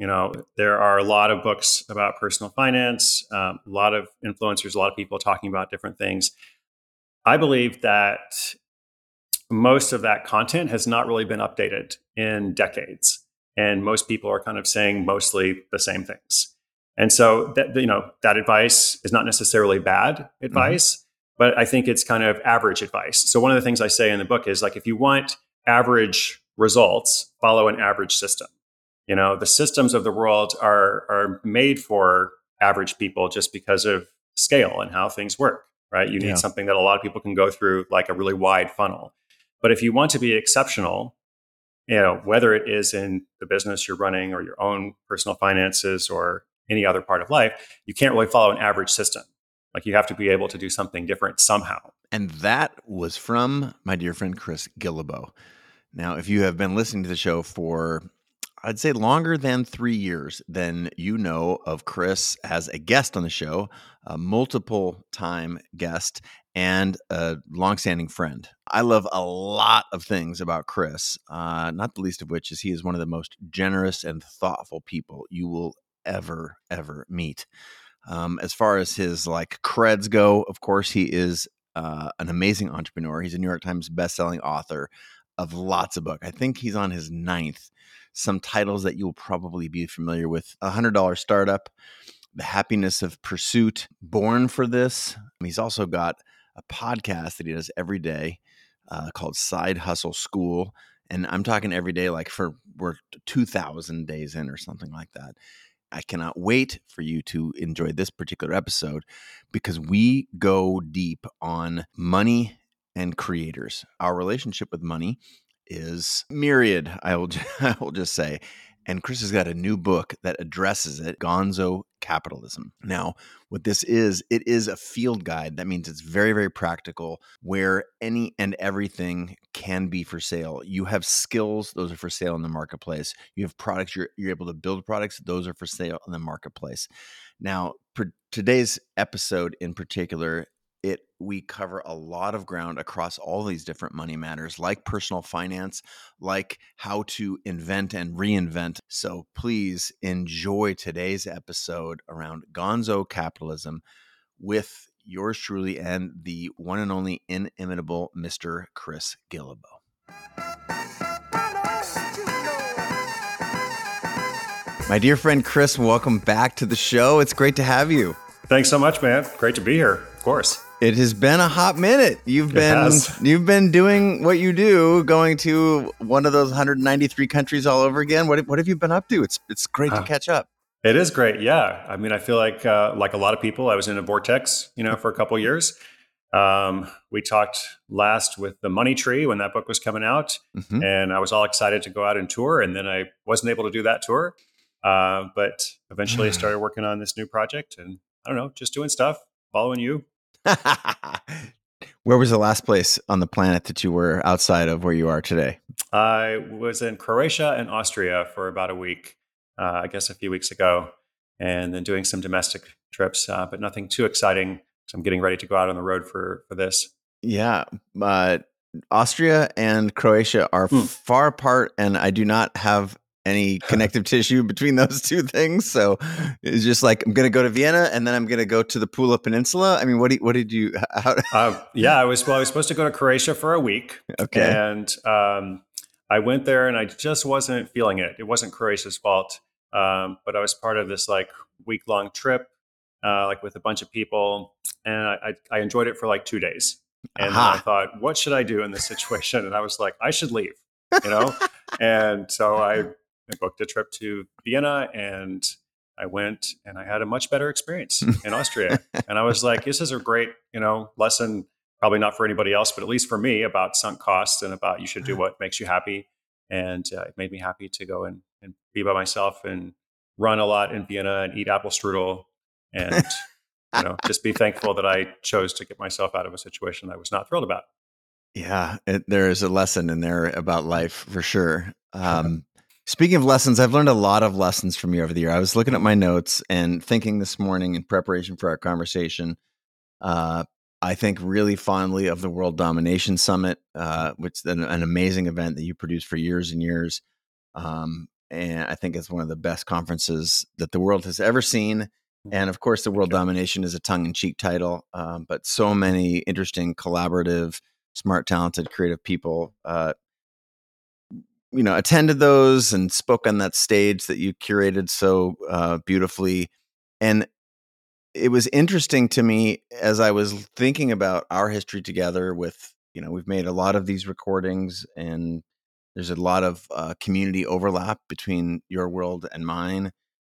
You know, there are a lot of books about personal finance, um, a lot of influencers, a lot of people talking about different things. I believe that most of that content has not really been updated in decades. And most people are kind of saying mostly the same things. And so that you know that advice is not necessarily bad mm-hmm. advice, mm-hmm. but I think it's kind of average advice. So one of the things I say in the book is like if you want average results, follow an average system. You know, the systems of the world are are made for average people just because of scale and how things work, right? You need yeah. something that a lot of people can go through like a really wide funnel. But if you want to be exceptional, you know, whether it is in the business you're running or your own personal finances or any other part of life, you can't really follow an average system. Like you have to be able to do something different somehow. And that was from my dear friend Chris Guillebeau. Now, if you have been listening to the show for I'd say longer than three years, then you know of Chris as a guest on the show, a multiple time guest, and a longstanding friend. I love a lot of things about Chris, uh, not the least of which is he is one of the most generous and thoughtful people you will ever, ever meet. Um, as far as his like creds go, of course, he is uh, an amazing entrepreneur. He's a New York Times bestselling author of lots of books. I think he's on his ninth some titles that you'll probably be familiar with a $100 startup, The Happiness of Pursuit, Born for This. He's also got a podcast that he does every day uh, called Side Hustle School. And I'm talking every day, like for we're 2,000 days in or something like that. I cannot wait for you to enjoy this particular episode because we go deep on money and creators, our relationship with money, is myriad, I will, I will just say. And Chris has got a new book that addresses it Gonzo Capitalism. Now, what this is, it is a field guide. That means it's very, very practical where any and everything can be for sale. You have skills, those are for sale in the marketplace. You have products, you're, you're able to build products, those are for sale in the marketplace. Now, today's episode in particular it we cover a lot of ground across all these different money matters like personal finance like how to invent and reinvent. So please enjoy today's episode around gonzo capitalism with yours truly and the one and only inimitable mr chris guillebeau my dear friend chris welcome back to the show. It's great to have you. Thanks so much man. Great to be here of course it has been a hot minute. You've been you've been doing what you do, going to one of those 193 countries all over again. What what have you been up to? It's it's great to catch up. It is great. Yeah, I mean, I feel like uh, like a lot of people, I was in a vortex, you know, for a couple years. Um, we talked last with the Money Tree when that book was coming out, mm-hmm. and I was all excited to go out and tour, and then I wasn't able to do that tour. Uh, but eventually, I started working on this new project, and I don't know, just doing stuff, following you, where was the last place on the planet that you were outside of where you are today? I was in Croatia and Austria for about a week, uh, I guess a few weeks ago, and then doing some domestic trips, uh, but nothing too exciting. So I'm getting ready to go out on the road for for this. Yeah, uh, Austria and Croatia are mm. far apart, and I do not have any connective tissue between those two things. So it's just like I'm going to go to Vienna and then I'm going to go to the Pula Peninsula. I mean, what did, what did you? How? uh, yeah, I was well. I was supposed to go to Croatia for a week. Okay, and um, I went there and I just wasn't feeling it. It wasn't Croatia's fault, um, but I was part of this like week long trip, uh, like with a bunch of people, and I, I enjoyed it for like two days. And I thought, what should I do in this situation? And I was like, I should leave, you know. and so I I booked a trip to Vienna and I went and I had a much better experience in Austria. and I was like, this is a great, you know, lesson, probably not for anybody else, but at least for me about sunk costs and about you should do what makes you happy. And uh, it made me happy to go and, and be by myself and run a lot in Vienna and eat apple strudel and, you know, just be thankful that I chose to get myself out of a situation I was not thrilled about. Yeah, it, there is a lesson in there about life for sure. Um, Speaking of lessons, I've learned a lot of lessons from you over the year. I was looking at my notes and thinking this morning in preparation for our conversation. Uh, I think really fondly of the World Domination Summit, uh, which is an, an, amazing event that you produced for years and years. Um, and I think it's one of the best conferences that the world has ever seen. Mm-hmm. And of course, the World. Domination is a tongue-in-cheek title, um, but so many interesting, collaborative, smart, talented, creative people, uh, you know, attended those and spoke on that stage that you curated so uh, beautifully. And it was interesting to me as I was thinking about our history together. With you know, we've made a lot of these recordings and there's a lot of uh, community overlap between your world and mine.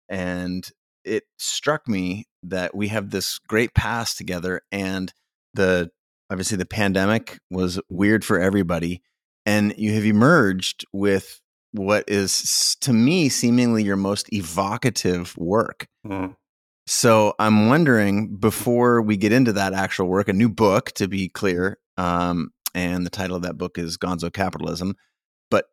And it struck me that we have this great past together and the obviously the pandemic was weird for everybody and you have emerged with what is to me seemingly your most evocative work mm. so i'm wondering before we get into that actual work a new book to be clear um, and the title of that book is gonzo capitalism But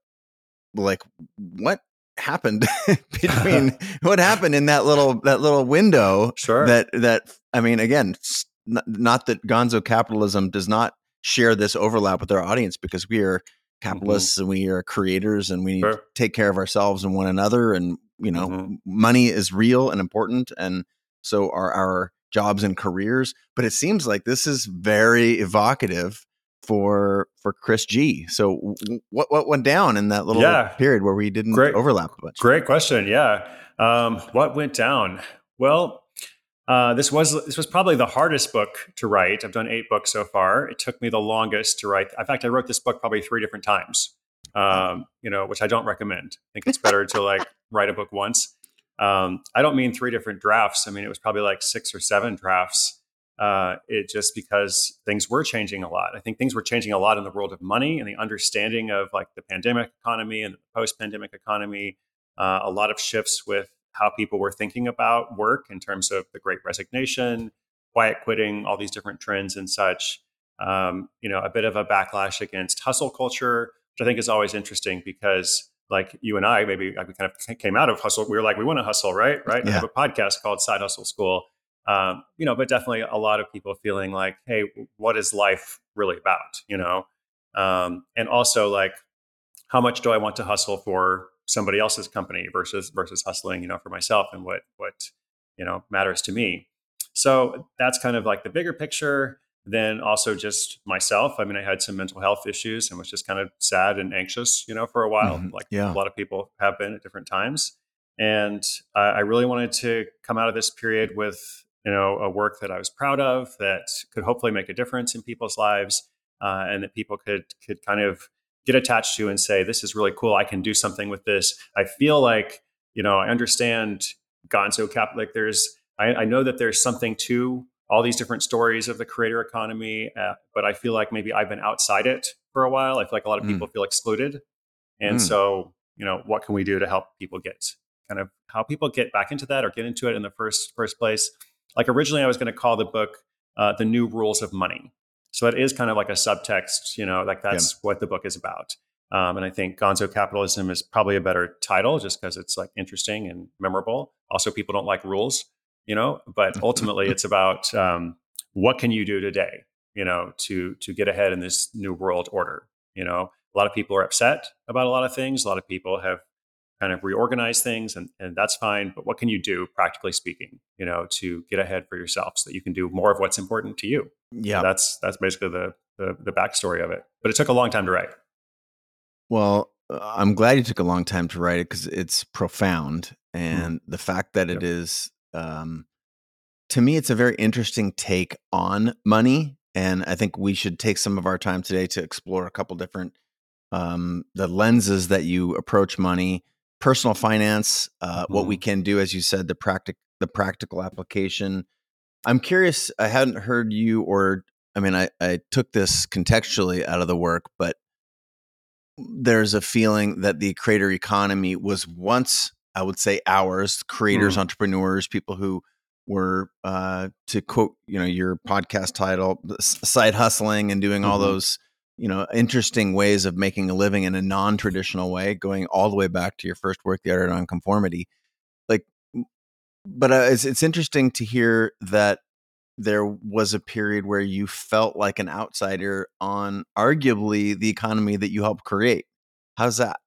like what happened between what happened in that little that little window sure that that i mean again not, not that gonzo capitalism does not share this overlap with our audience because we are. Capitalists mm-hmm. and we are creators and we need sure. to take care of ourselves and one another and you know mm-hmm. money is real and important and so are our jobs and careers but it seems like this is very evocative for for Chris G. So what what went down in that little yeah. period where we didn't great, overlap a bunch? Great question. Yeah, um, what went down? Well, uh, this was this was probably the hardest book to write. I've done eight books so far. It took me the longest to write. In fact, I wrote this book probably three different times. Um, you know, which I don't recommend. I think it's better to like write a book once. Um, I don't mean three different drafts. I mean it was probably like six or seven drafts uh, it just because things were changing a lot. I think things were changing a lot in the world of money and the understanding of like the pandemic economy and the post-pandemic economy. Uh, a lot of shifts with how people were thinking about work in terms of the Great Resignation, quiet quitting, all these different trends and such. Um, you know, a bit of a backlash against hustle culture, which I think is always interesting because like you and I, maybe we kind of came out of hustle. We were like, we want to hustle, right? Right. Yeah. I have a podcast called Side Hustle School um, you know, but definitely a lot of people feeling like, hey, what is life really about? You know, um, and also like, how much do I want to hustle for somebody else's company versus versus hustling, you know, for myself and what what you know matters to me. So that's kind of like the bigger picture. Then also just myself. I mean, I had some mental health issues and was just kind of sad and anxious, you know, for a while, mm-hmm. like yeah. a lot of people have been at different times. And I really wanted to come out of this period with you know, a work that I was proud of that could hopefully make a difference in people's lives, uh, and that people could could kind of get attached to and say, "This is really cool. I can do something with this." I feel like you know, I understand Gonzo Cap. Like, there's, I, I know that there's something to all these different stories of the creator economy, uh, but I feel like maybe I've been outside it for a while. I feel like a lot of mm. people feel excluded, and mm. so you know, what can we do to help people get kind of how people get back into that or get into it in the first first place? like originally I was going to call the book uh, "The New Rules of Money." So it is kind of like a subtext, you know, like that's yeah. what the book is about. Um, and I think Gonzo Capitalism is probably a better title just because it's like interesting and memorable. Also, people don't like rules, you know, but ultimately it's about um, what can you do today, you know, to to get ahead in this new world order. You know, a lot of people are upset about a lot of things. A lot of people have kind of reorganized things and, and that's fine but what can you do practically speaking you know to get ahead for yourself so that you can do more of what's important to you yeah that's that's basically the, the the backstory of it but it took a long time to write well i'm glad you took a long time to write it because it's profound hmm. and mm. the fact that it yep. is um, to me it's a very interesting take on money and i think we should take some of our time today to explore a couple different um, the lenses that you approach money personal finance, uh, mm-hmm. what we mm-hmm. can do, as you said, the practic the practical application. I'm curious. I hadn't heard you, or I mean, I, I took this contextually out of the work, but there's a feeling that the creator economy was once, I would say, ours, creators, mm. entrepreneurs, people who were, uh, to quote, you know, your podcast title, side hustling and doing mm-hmm. all those you know interesting ways of making a living in a non-traditional way going all the way back to your first work the art of nonconformity like but uh, it's, it's interesting to hear that there was a period where you felt like an outsider on arguably the economy that you helped create how's that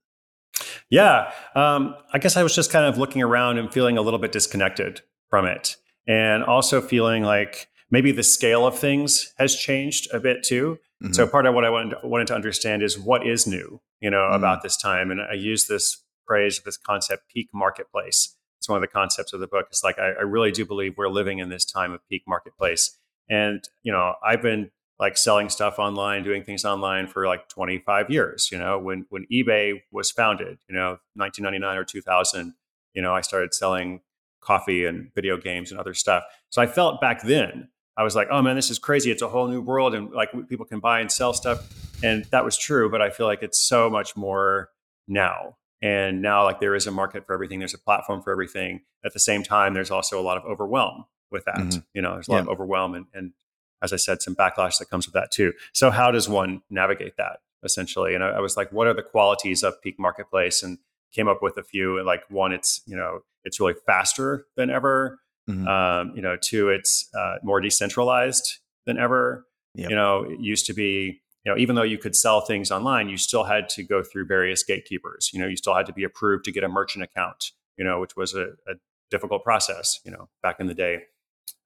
Yeah, um, I guess I was just kind of looking around and feeling a little bit disconnected from it, and also feeling like maybe the scale of things has changed a bit too. Mm-hmm. So part of what I wanted to, wanted to understand is what is new, you know, mm-hmm. about this time, and I use this phrase, this concept, peak marketplace. It's one of the concepts of the book. It's like I, I really do believe we're living in this time of peak marketplace, and you know, I've been like selling stuff online, doing things online for like 25 years. You know, when when eBay was founded, you know, 1999 or 2000, you know, I started selling coffee and video games and other stuff. So I felt back then, I was like, oh man, this is crazy. It's a whole new world, and like people can buy and sell stuff, and that was true. But I feel like it's so much more now. And now, like, there is a market for everything. There's a platform for everything. At the same time, there's also a lot of overwhelm with that. Mm-hmm. You know, there's a lot yeah. of overwhelm and, and as I said, some backlash that comes with that too. So how does one navigate that essentially? And I, I was like, what are the qualities of peak marketplace? And came up with a few. And like one, it's you know it's really faster than ever. Mm-hmm. Um, you know, two, it's uh, more decentralized than ever. Yep. You know, it used to be you know, even though you could sell things online, you still had to go through various gatekeepers. You know, you still had to be approved to get a merchant account. You know, which was a, a difficult process. You know, back in the day.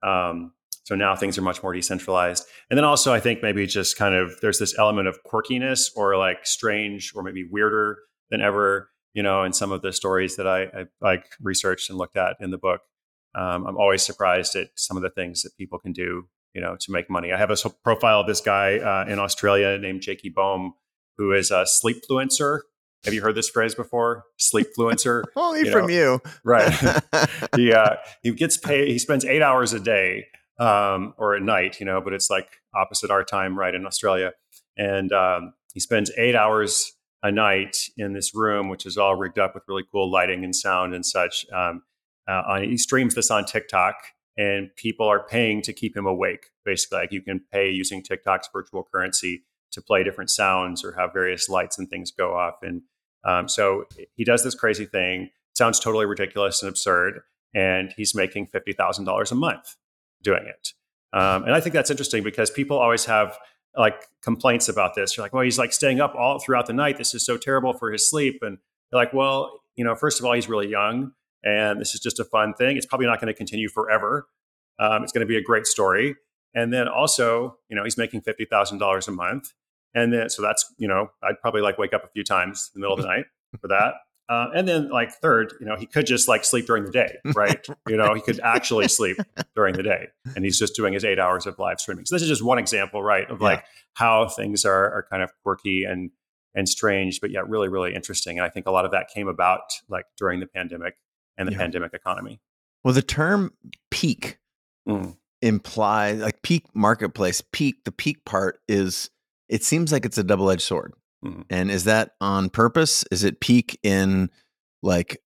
Um, so now things are much more decentralized. And then also, I think maybe just kind of there's this element of quirkiness or like strange or maybe weirder than ever, you know, in some of the stories that I, like researched and looked at in the book. Um, I'm always surprised at some of the things that people can do, you know, to make money. I have a profile of this guy uh, in Australia named Jakey Boehm, who is a sleep fluencer. Have you heard this phrase before? Sleep fluencer. Only you from know? you, right? he uh, he gets paid. He spends eight hours a day um, or at night, you know, but it's like opposite our time, right, in Australia. And um, he spends eight hours a night in this room, which is all rigged up with really cool lighting and sound and such. Um, uh, on, he streams this on TikTok, and people are paying to keep him awake. Basically, like you can pay using TikTok's virtual currency to play different sounds or have various lights and things go off. And um, so he does this crazy thing. Sounds totally ridiculous and absurd, and he's making fifty thousand dollars a month doing it. Um, and I think that's interesting because people always have like complaints about this. You're like, well, he's like staying up all throughout the night. This is so terrible for his sleep. And they're like, well, you know, first of all, he's really young and this is just a fun thing. It's probably not going to continue forever. Um, it's going to be a great story. And then also, you know, he's making $50,000 a month. And then, so that's, you know, I'd probably like wake up a few times in the middle of the night for that. Uh, and then, like third, you know, he could just like sleep during the day, right? you know, he could actually sleep during the day, and he's just doing his eight hours of live streaming. So this is just one example, right, of yeah. like how things are are kind of quirky and and strange, but yet really, really interesting. And I think a lot of that came about like during the pandemic and the yeah. pandemic economy. Well, the term peak mm. implies like peak marketplace. Peak, the peak part is. It seems like it's a double edged sword Mm-hmm. And is that on purpose? Is it peak in like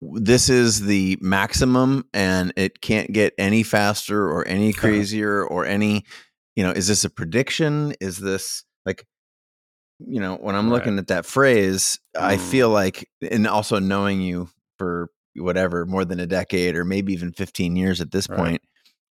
this is the maximum and it can't get any faster or any crazier or any you know is this a prediction is this like you know when i'm right. looking at that phrase mm. i feel like and also knowing you for whatever more than a decade or maybe even 15 years at this right. point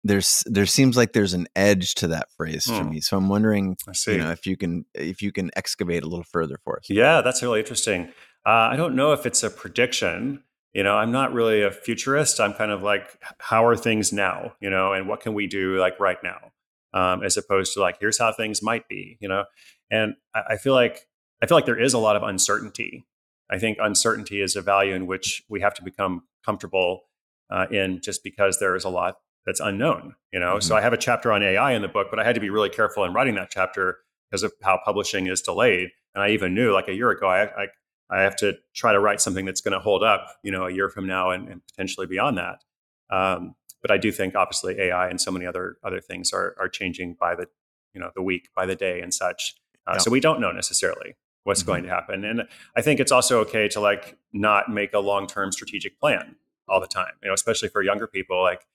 there's there seems like there's an edge to that phrase for hmm. me. So I'm wondering, you know, if you can if you can excavate a little further for us. Yeah, that's really interesting. Uh, I don't know if it's a prediction. You know, I'm not really a futurist. I'm kind of like, how are things now? You know, and what can we do like right now, um, as opposed to like, here's how things might be. You know, and I, I feel like I feel like there is a lot of uncertainty. I think uncertainty is a value in which we have to become comfortable uh, in, just because there is a lot that's unknown you know? Mm-hmm. so i have a chapter on ai in the book but i had to be really careful in writing that chapter because of how publishing is delayed. And i even knew like a year ago i i, I have to try to write something that's going to hold up you know a year from now and, and potentially beyond that. Um, but i do think obviously ai and so many other other things are are changing by the you know the week by the day and such. Uh, so we don't know necessarily what's mm-hmm. going to happen and i think it's also okay to like not make a long-term strategic plan all the time you know especially for younger people like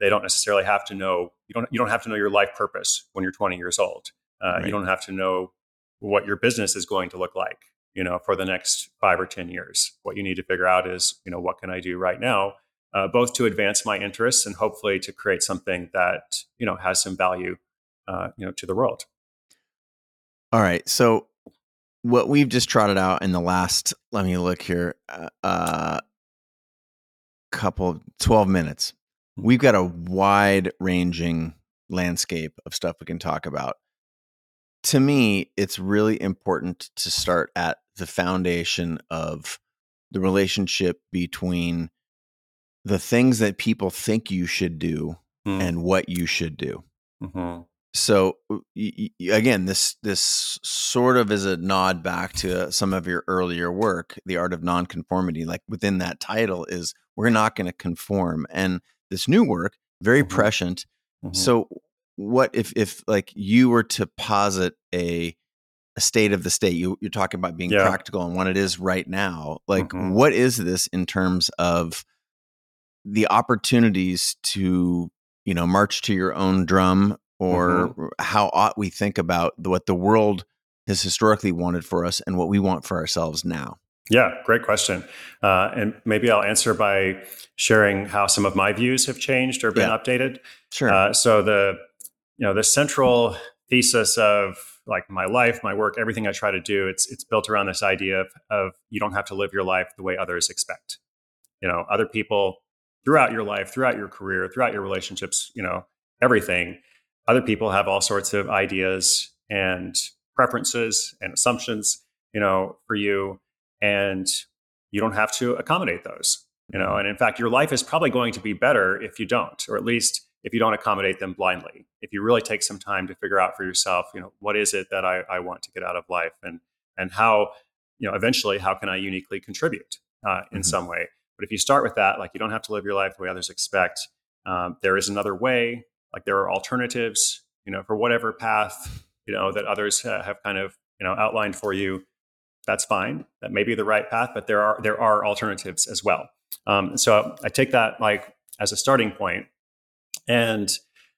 they don't necessarily have to know you don't you don't have to know your life purpose when you're 20 years old. Uh, right. You don't have to know what your business is going to look like, you know, for the next five or 10 years. What you need to figure out is, you know, what can I do right now, uh, both to advance my interests and hopefully to create something that, you know, has some value, uh, you know, to the world. All right. So what we've just trotted out in the last, let me look here, uh, uh couple 12 minutes. Hmm. We've got a wide ranging landscape of stuff we can talk about. To me, it's really important to start at the foundation of the relationship between the things that people think you should do mm. and what you should do. Mm-hmm. So y- y- again, this this sort of is a nod back to some of your earlier work, the art of nonconformity. Like within that title is we're not going to conform, and this new work very mm-hmm. prescient. Mm-hmm. So what if if like you were to posit a a state of the state you, you're talking about being yeah. practical and what it is right now like mm-hmm. what is this in terms of the opportunities to you know march to your own drum or mm-hmm. how ought we think about what the world has historically wanted for us and what we want for ourselves now? Yeah, great question. Uh, and maybe I'll answer by sharing how some of my views have changed or been yeah. updated. Sure. Uh, so the you know the central thesis of like my life, my work, everything I try to do, it's it's built around this idea of, of you don't have to live your life the way others expect. You know, other people throughout your life, throughout your career, throughout your relationships, you know, everything other people have all sorts of ideas and preferences and assumptions, you know, for you. And you don't have to accommodate those, you know. And in fact, your life is probably going to be better if you don't, or at least if you don't accommodate them blindly. If you really take some time to figure out for yourself, you know, what is it that I, I want to get out of life and and how, you know, eventually how can I uniquely contribute uh, in mm-hmm. some way. But if you start with that, like you don't have to live your life the way others expect. Um, there is another way like there are alternatives you know for whatever path you know that others have kind of you know outlined for you that's fine. That may be the right path but there are there are alternatives as well. Um, so i take that like as a starting point and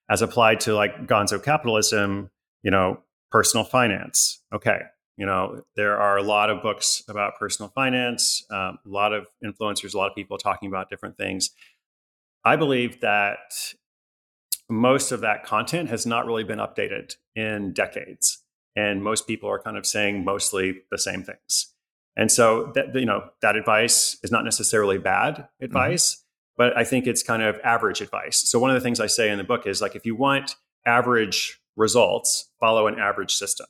as applied to like gonzo capitalism you know personal finance. Okay you know there are a lot of books about personal finance um, a lot of influencers a lot of people talking about different things. I believe that most of that content has not really been updated in decades. And most people are kind of saying mostly the same things. And so that you know that advice is not necessarily bad mm-hmm. advice, mm-hmm. but I think it's kind of average advice. So one of the things I say in the book is like if you want average results, follow an average system.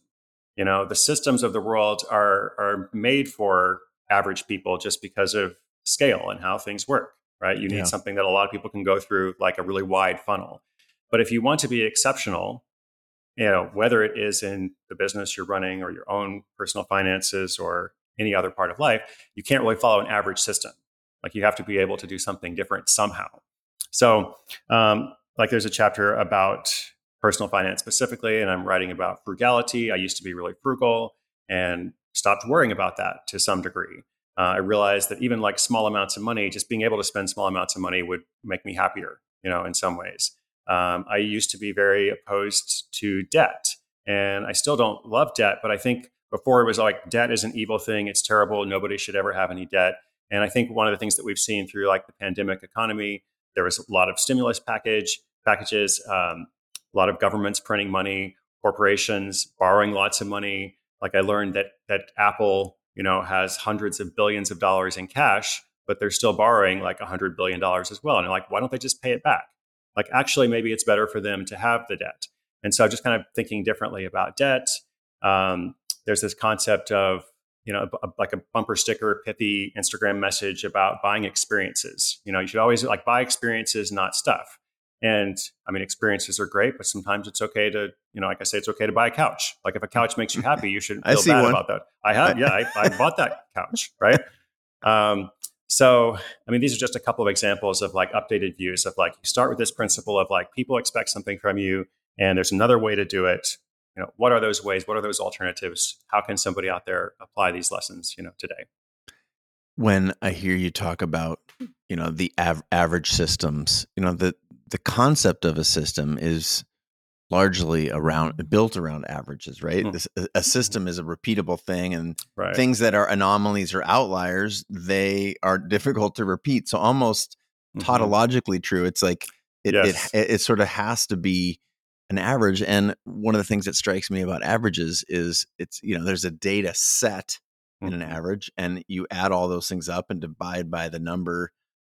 You know, the systems of the world are are made for average people just because of scale and how things work, right? You need yeah. something that a lot of people can go through like a really wide funnel. But if you want to be exceptional, you know, whether it is in the business you're running or your own personal finances or any other part of life, you can't really follow an average system. Like you have to be able to do something different somehow. So, um, like there's a chapter about personal finance specifically, and I'm writing about frugality. I used to be really frugal and stopped worrying about that to some degree. Uh, I realized that even like small amounts of money, just being able to spend small amounts of money would make me happier, you know, in some ways. Um, I used to be very opposed to debt, and I still don't love debt. But I think before it was like debt is an evil thing; it's terrible. Nobody should ever have any debt. And I think one of the things that we've seen through like the pandemic economy, there was a lot of stimulus package packages, um, a lot of governments printing money, corporations borrowing lots of money. Like I learned that that Apple, you know, has hundreds of billions of dollars in cash, but they're still borrowing like hundred billion dollars as well. And like, why don't they just pay it back? Like actually maybe it's better for them to have the debt. And so just kind of thinking differently about debt um, there's this concept of you know a, like a bumper sticker pithy instagram message about buying experiences. You know you should always like buy experiences not stuff. And i mean experiences are great but sometimes it's okay to you know like i say it's okay to buy a couch. Like if a couch makes you happy you should feel bad one. about that. I have yeah I, I bought that couch right? Um, so, I mean, these are just a couple of examples of like updated views of like you start with this principle of like people expect something from you, and there's another way to do it. You know, what are those ways? What are those alternatives? How can somebody out there apply these lessons? You know, today. When I hear you talk about, you know, the av- average systems, you know, the the concept of a system is largely around built around averages, right? Mm. This, a mm-hmm. system is a repeatable thing, and right. things that are anomalies or outliers they are difficult to repeat. So almost mm-hmm. tautologically true. It's like it, yes. it, it it sort of has to be an average. And one of the things that strikes me about averages is it's, you know, there's a data set in an Mhm. average and you add all those things up and divide by the number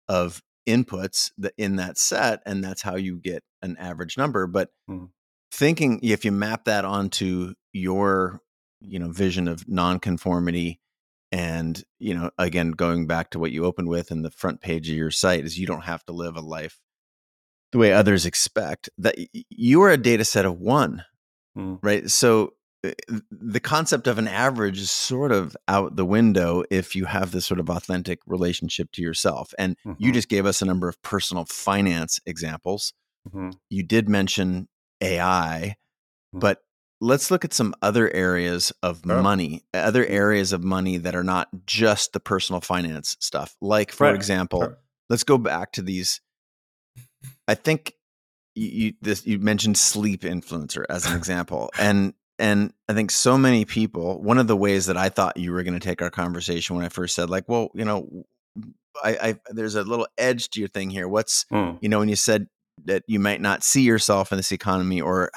of inputs that in that set and that's how you get an average number but Mhm. Thinking if you map that onto your you know vision of nonconformity and you know again going back to what you opened with in the front page of your site is you don't have to live a life the way others expect that you are a data set of one Mhm. right so uh, the concept of an average is sort of out the window if you have this sort of authentic relationship to yourself and you Mhm. just gave us a number of personal finance examples Mhm. you did mention ai Mhm. but let's look at some other areas of Sure. money other areas of money that are not just the personal finance stuff like for Right. example Sure. let's go back to these i think you, you this you mentioned sleep influencer as an example and and i think so many people one of the ways that i thought you were going to take our conversation when i first said like well you know I, I there's a little edge to your thing here what's Mm. you know when you said that you might not see yourself in this economy or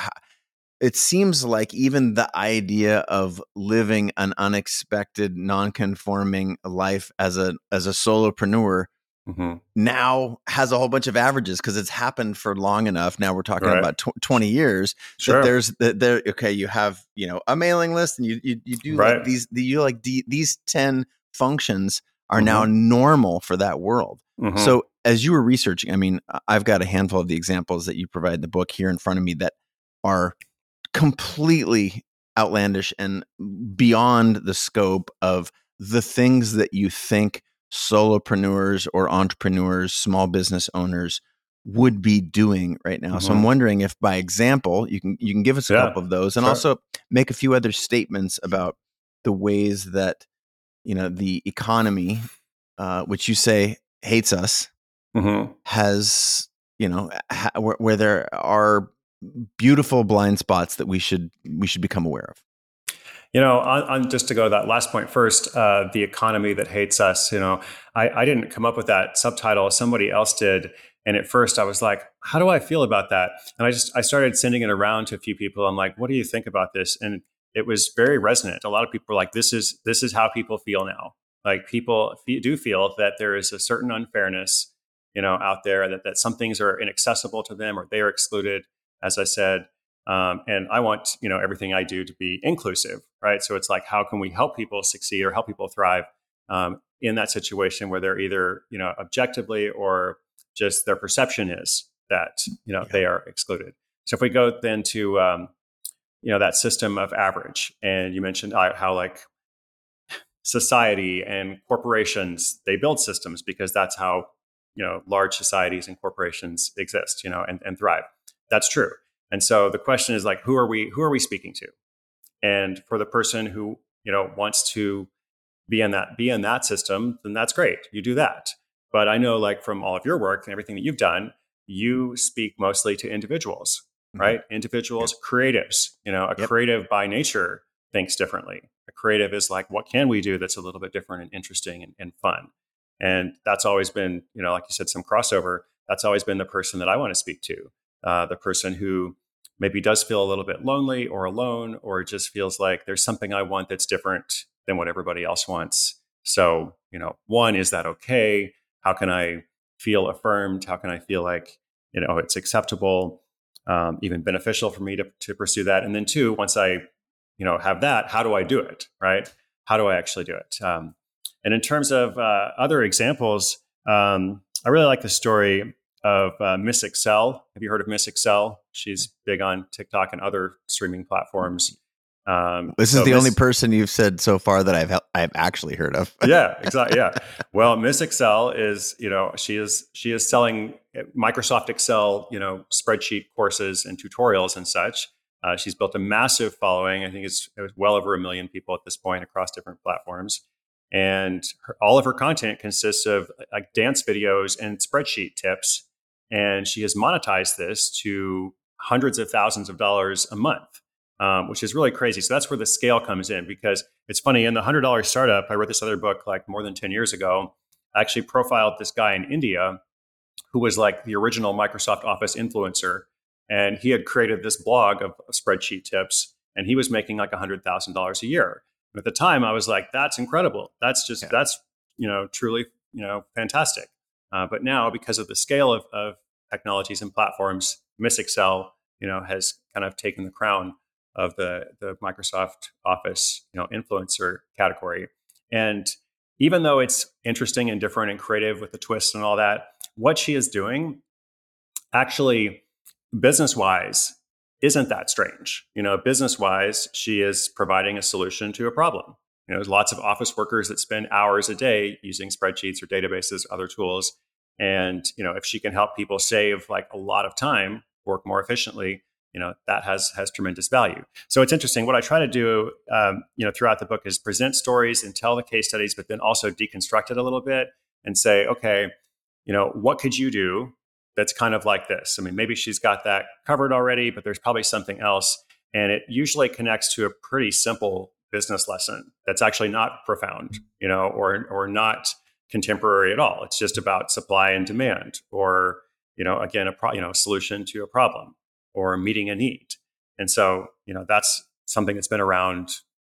it seems like even the idea of living an unexpected non-conforming life as a as a solopreneur Mhm. now has a whole bunch of averages because it's happened for long enough now we're talking Right. about tw- 20 years Sure. that there's that there okay you have you know a mailing list and you you, you do like these the, you like the, these 10 functions are now normal for that world Mhm. so as you were researching, I mean, I've got a handful of the examples that you provide in the book here in front of me that are completely outlandish and beyond the scope of the things that you think solopreneurs or entrepreneurs, small business owners would be doing right now. So I'm Mhm. wondering if by example you can you can give us a Yeah, couple of those and sure. also make a few other statements about the ways that you know the economy uh, which you say hates us Mhm. has you know ha- where, where there are beautiful blind spots that we should we should become aware of You know, on, on just to go to that last point first, uh, the economy that hates us. You know, I, I didn't come up with that subtitle; somebody else did. And at first, I was like, "How do I feel about that?" And I just I started sending it around to a few people. I'm like, "What do you think about this?" And it was very resonant. A lot of people were like, "This is this is how people feel now." Like people fe- do feel that there is a certain unfairness, you know, out there that that some things are inaccessible to them or they are excluded. As I said, um, and I want you know everything I do to be inclusive, right? So it's like, how can we help people succeed or help people thrive um, in that situation where they're either you know objectively or just their perception is that you know Yeah. they are excluded. So if we go then to um, you know that system of average, and you mentioned uh, how like society and corporations they build systems because that's how you know large societies and corporations exist, you know, and, and thrive. That's true. And so the question is like, who are we? Who are we speaking to? And for the person who you know wants to be in that be in that system, then that's great. You do that. But I know, like from all of your work and everything that you've done, you speak mostly to individuals, Mhm. right? Individuals, creatives. You know, a Yep. creative by nature thinks differently. A creative is like, what can we do that's a little bit different and interesting and, and fun? And that's always been, you know, like you said, some crossover. That's always been the person that I want to speak to. Uh, the person who maybe does feel a little bit lonely or alone, or just feels like there's something I want that's different than what everybody else wants. So, you know, one, is that okay? How can I feel affirmed? How can I feel like, you know, it's acceptable, um, even beneficial for me to, to pursue that? And then two, once I, you know, have that, how do I do it? Right? How do I actually do it? Um, and in terms of uh, other examples, um, I really like the story of uh, Miss Excel. Have you heard of Miss Excel? She's big on TikTok and other streaming platforms. Um, this so is the only person you've said so far that i've hel- i've actually heard of yeah, exactly. Yeah. Well, Miss Excel is, you know, she is she is selling Microsoft Excel, you know, spreadsheet courses and tutorials and such. Uh, she's built a massive following. I think it's, it was well over a million people at this point across different platforms. And her, all of her content consists of like dance videos and spreadsheet tips. And she has monetized this to hundreds of thousands of dollars a month, um, which is really crazy. So that's where the scale comes in because it's funny in the hundred dollar startup. I wrote this other book like more than ten years ago. I actually profiled this guy in India who was like the original Microsoft Office influencer, and he had created this blog of, of spreadsheet tips, and he was making like hundred thousand dollars a year. And at the time, I was like, "That's incredible. That's just yeah. that's you know truly you know fantastic." Uh, but now, because of the scale of, of technologies and platforms, Miss Excel, you know, has kind of taken the crown of the the Microsoft Office, you know, influencer category. And even though it's interesting and different and creative with the twist and all that, what she is doing actually business wise isn't that strange. You know, business wise, she is providing a solution to a problem. You know, there's lots of office workers that spend hours a day using spreadsheets or databases, other tools. And, you know, if she can help people save like a lot of time, work more efficiently, you know, that has has tremendous value. So it's interesting. What I try to do, um, you know, throughout the book is present stories and tell the case studies, but then also deconstruct it a little bit and say, okay, you know, what could you do that's kind of like this? I mean, maybe she's got that covered already, but there's probably something else. And it usually connects to a pretty simple business lesson that's actually not profound, mm-hmm. you know, or or not contemporary at all. It's just about supply and demand, or you know, again, a pro- you know solution to a problem, or meeting a need. And so, you know, that's something that's been around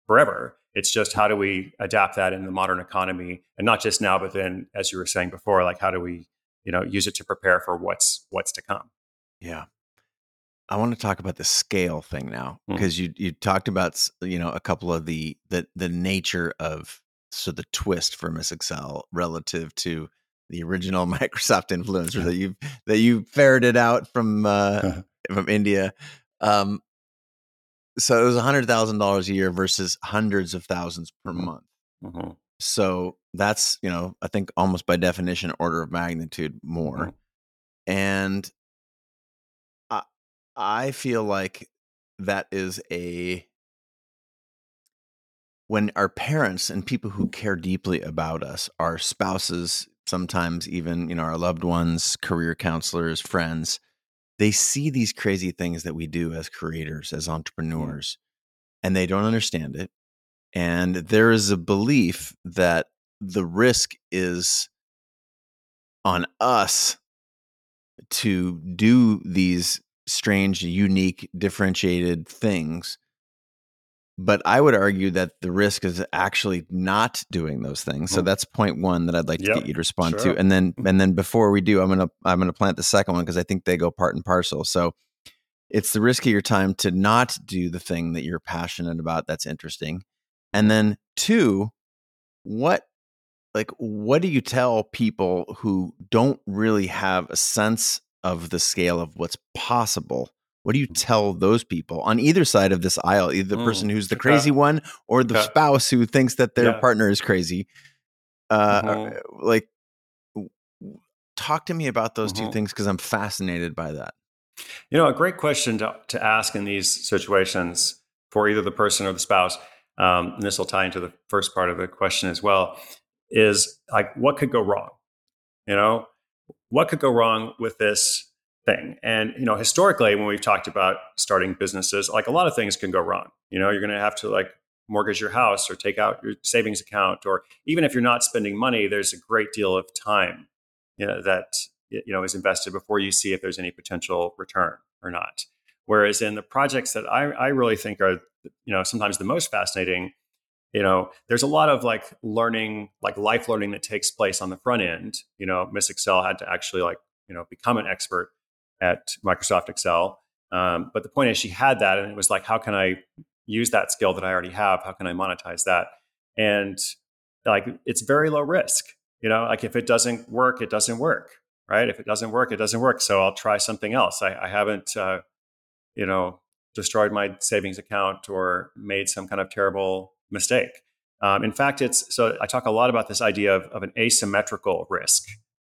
forever. It's just how do we adapt that in the modern economy, and not just now, but then, as you were saying before, like how do we, you know, use it to prepare for what's what's to come. Yeah. I want to talk about the scale thing now because mm. you you talked about you know a couple of the the the nature of so the twist for Miss Excel relative to the original Microsoft influencer that you that you ferreted out from uh, from India. Um, so it was a hundred thousand dollars a year versus hundreds of thousands per mm-hmm. month. Mm-hmm. So that's you know I think almost by definition order of magnitude more, mm-hmm. and I I feel like that is a when our parents and people who care deeply about us, our spouses, sometimes even, you know, our loved ones, career counselors, friends, they see these crazy things that we do as creators, as mm. entrepreneurs, and they don't understand it. And there is a belief that the risk is on us to do these strange, unique, differentiated things but I would argue that the risk is actually not doing those things. So hmm. that's point one that I'd like to yep, get you to respond sure. to. And then hmm. and then before we do, I'm gonna I'm gonna plant the second one because I think they go part and parcel. So it's the risk of your time to not do the thing that you're passionate about that's interesting. And then two, what like what do you tell people who don't really have a sense of the scale of what's possible what do you tell those people on either side of this aisle, either the mm, person who's the crazy one or the spouse who thinks that their yeah. partner is crazy? Uh, mm-hmm. Like, talk to me about those mm-hmm. two things because I'm fascinated by that. You know, a great question to, to ask in these situations for either the person or the spouse, um, and this will tie into the first part of the question as well, is like, what could go wrong? You know, what could go wrong with this thing. And you know, historically, when we've talked about starting businesses, like a lot of things can go wrong. You know, you're going to have to like mortgage your house or take out your savings account, or even if you're not spending money, there's a great deal of time you know, that you know is invested before you see if there's any potential return or not. Whereas in the projects that I, I really think are you know sometimes the most fascinating you know there's a lot of like learning like life learning that takes place on the front end you know miss excel had to actually like you know become an expert at Microsoft Excel. Um, but the point is, she had that, and it was like, how can I use that skill that I already have? How can I monetize that? And like, it's very low risk. You know, like if it doesn't work, it doesn't work, right? If it doesn't work, it doesn't work. So I'll try something else. I, I haven't, uh, you know, destroyed my savings account or made some kind of terrible mistake. Um, in fact, it's so I talk a lot about this idea of, of an asymmetrical risk,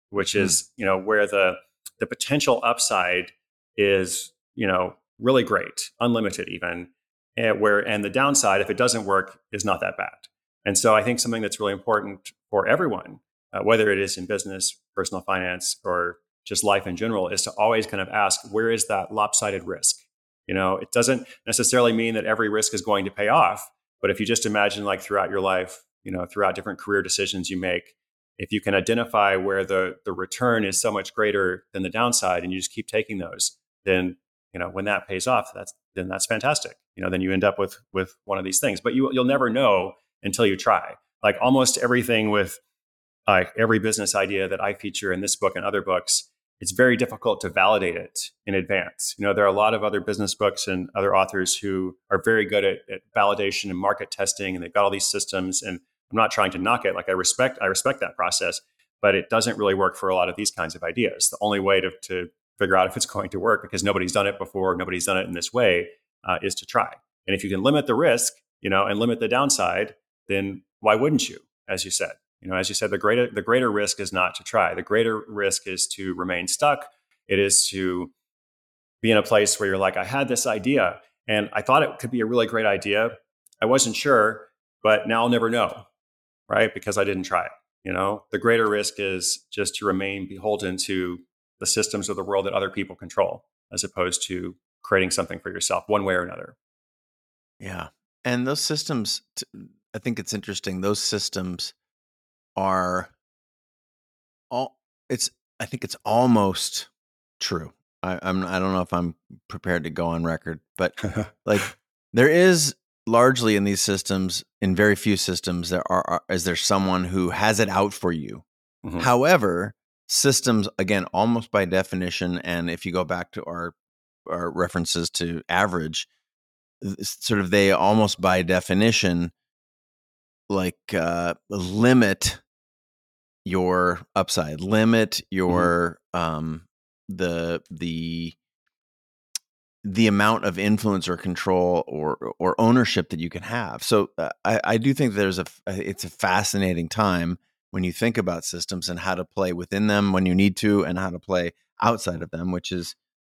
which mm. is you know where the the potential upside is, you know, really great, unlimited even. And where and the downside, if it doesn't work, is not that bad. And so I think something that's really important for everyone, uh, whether it is in business, personal finance, or just life in general, is to always kind of ask, where is that lopsided risk? You know, it doesn't necessarily mean that every risk is going to pay off, but if you just imagine like throughout your life, you know, throughout different career decisions you make, if you can identify where the the return is so much greater than the downside and you just keep taking those then you know, when that pays off, that's then that's fantastic. You know, then you end up with with one of these things. But you you'll never know until you try. Like almost everything with like every business idea that I feature in this book and other books, it's very difficult to validate it in advance. You know, there are a lot of other business books and other authors who are very good at, at validation and market testing, and they've got all these systems. And I'm not trying to knock it. Like I respect, I respect that process, but it doesn't really work for a lot of these kinds of ideas. The only way to, to figure out if it's going to work because nobody's done it before, nobody's done it in this way, uh, is to try. And if you can limit the risk, you know, and limit the downside, then why wouldn't you? As you said, you know, as you said, the greater the greater risk is not to try. The greater risk is to remain stuck. It is to be in a place where you're like, I had this idea and I thought it could be a really great idea. I wasn't sure, but now I'll never know, right? Because I didn't try it. You know, the greater risk is just to remain beholden to the systems of the world that other people control, as opposed to creating something for yourself, one way or another. Yeah, and those systems, I think it's interesting. Those systems are all it's I think it's almost true. I, I'm I don't know if I'm prepared to go on record, but like there is largely in these systems, in very few systems, there are, are is there someone who has it out for you. Mm-hmm. However, systems again, almost by definition, and if you go back to our our references to average, sort of they almost by definition like uh, limit your upside, limit mm-hmm. your mm-hmm. um, the the the amount of influence or control or or ownership that you can have. So uh, I, I do think there's a it's a fascinating time when you think about systems and how to play within them when you need to and how to play outside of them, which is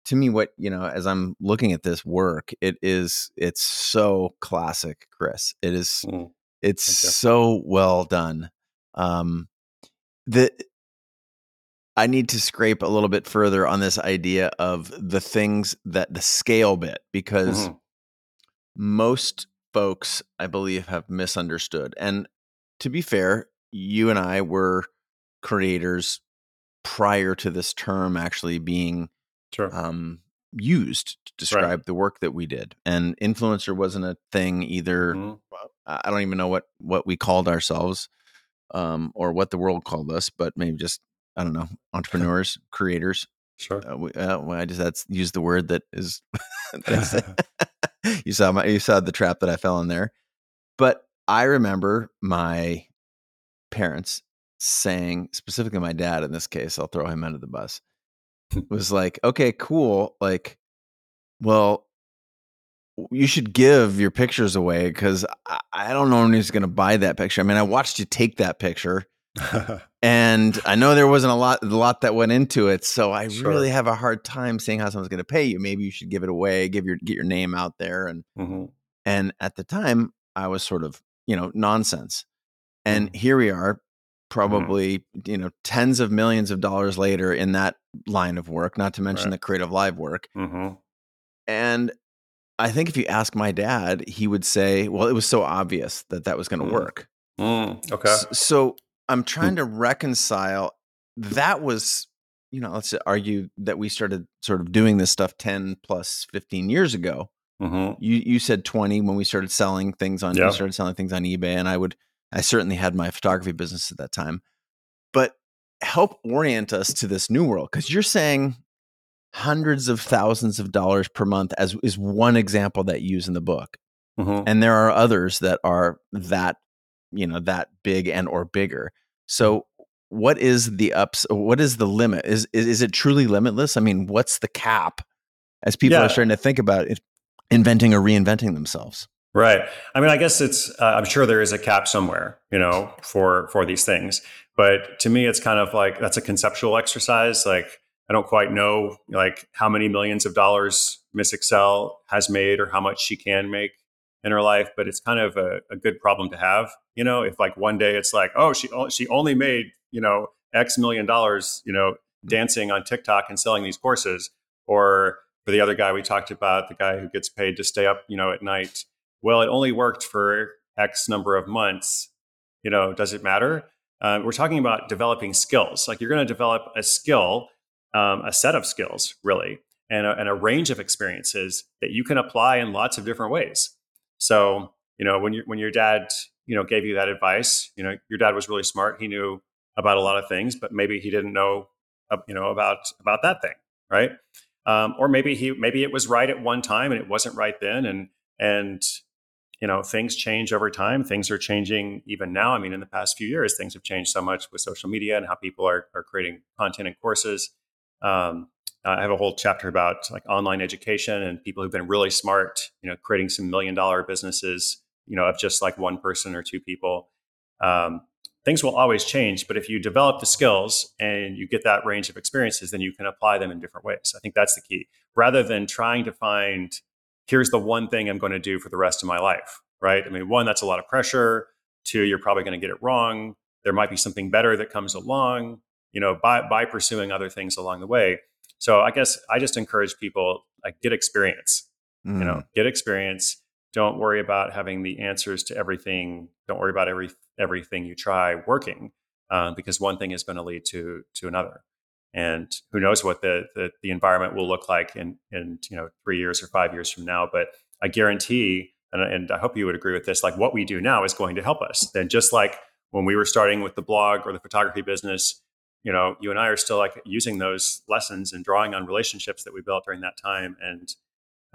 to me what you know as I'm looking at this work, it is it's so classic, Chris. It is mm. It's so well done. Um, the I need to scrape a little bit further on this idea of the things that the scale bit because mm-hmm. most folks I believe have misunderstood. And to be fair, you and I were creators prior to this term actually being sure. um, used to describe right. the work that we did. And influencer wasn't a thing either. Mm-hmm. I don't even know what what we called ourselves um, or what the world called us, but maybe just I don't know, entrepreneurs, creators. Sure. Uh, we, uh, well, I just that's use the word that is. you saw my you saw the trap that I fell in there, but I remember my parents saying specifically my dad in this case. I'll throw him under the bus. Was like, okay, cool. Like, well, you should give your pictures away because I, I, don't know who's going to buy that picture. I mean, I watched you take that picture, and I know there wasn't a lot, a lot that went into it. So I sure. really have a hard time seeing how someone's going to pay you. Maybe you should give it away, give your get your name out there, and mm-hmm. and at the time I was sort of you know nonsense, and mm-hmm. here we are, probably mm-hmm. you know tens of millions of dollars later in that line of work, not to mention right. the CreativeLive work. Mm-hmm. And I think if you ask my dad, he would say, "Well, it was so obvious that that was going to mm. work." Mm, okay. So I'm trying to reconcile. That was, you know, let's argue that we started sort of doing this stuff 10 plus 15 years ago. Mm-hmm. You you said 20 when we started selling things on. Yeah. We started selling things on eBay, and I would. I certainly had my photography business at that time, but help orient us to this new world because you're saying hundreds of thousands of dollars per month as is one example that you use in the book. Mm-hmm. and there are others that are that you know that big and or bigger. So what is the ups what is the limit? Is is, is it truly limitless? I mean what's the cap as people yeah. are starting to think about it, inventing or reinventing themselves right i mean i guess it's uh, i'm sure there is a cap somewhere you know for for these things but to me it's kind of like that's a conceptual exercise like I don't quite know like how many millions of dollars Miss Excel has made or how much she can make in her life, but it's kind of a, a, good problem to have. You know, if like one day it's like, oh, she she only made you know X million dollars, you know, dancing on TikTok and selling these courses, or for the other guy we talked about, the guy who gets paid to stay up, you know, at night. Well, it only worked for X number of months. You know, does it matter? Uh, we're talking about developing skills. Like you're going to develop a skill um, a set of skills really and a, and a range of experiences that you can apply in lots of different ways. So, you know, when you when your dad, you know, gave you that advice, you know, your dad was really smart. He knew about a lot of things, but maybe he didn't know, uh, you know, about about that thing, right? Um, or maybe he maybe it was right at one time and it wasn't right then, and and you know things change over time. Things are changing even now. I mean, in the past few years, things have changed so much with social media and how people are are creating content and courses. Um, I have a whole chapter about like online education and people who've been really smart, you know, creating some million dollar businesses, you know, of just like one person or two people. Um, things will always change, but if you develop the skills and you get that range of experiences, then you can apply them in different ways. I think that's the key. Rather than trying to find, here's the one thing I'm going to do for the rest of my life, right? I mean, one, that's a lot of pressure. Two, you're probably going to get it wrong. There might be something better that comes along, you know, by by pursuing other things along the way so I guess I just encourage people like get experience. Mm. You know, mm. get experience. Don't worry about having the answers to everything. Don't worry about every everything you try working, uh, because one thing is going to lead to to another. And who knows what the, the the environment will look like in in you know three years or five years from now. But I guarantee, and, and I hope you would agree with this, like what we do now is going to help us. And just like when we were starting with the blog or the photography business, you know, you and I are still like using those lessons and drawing on relationships that we built during that time and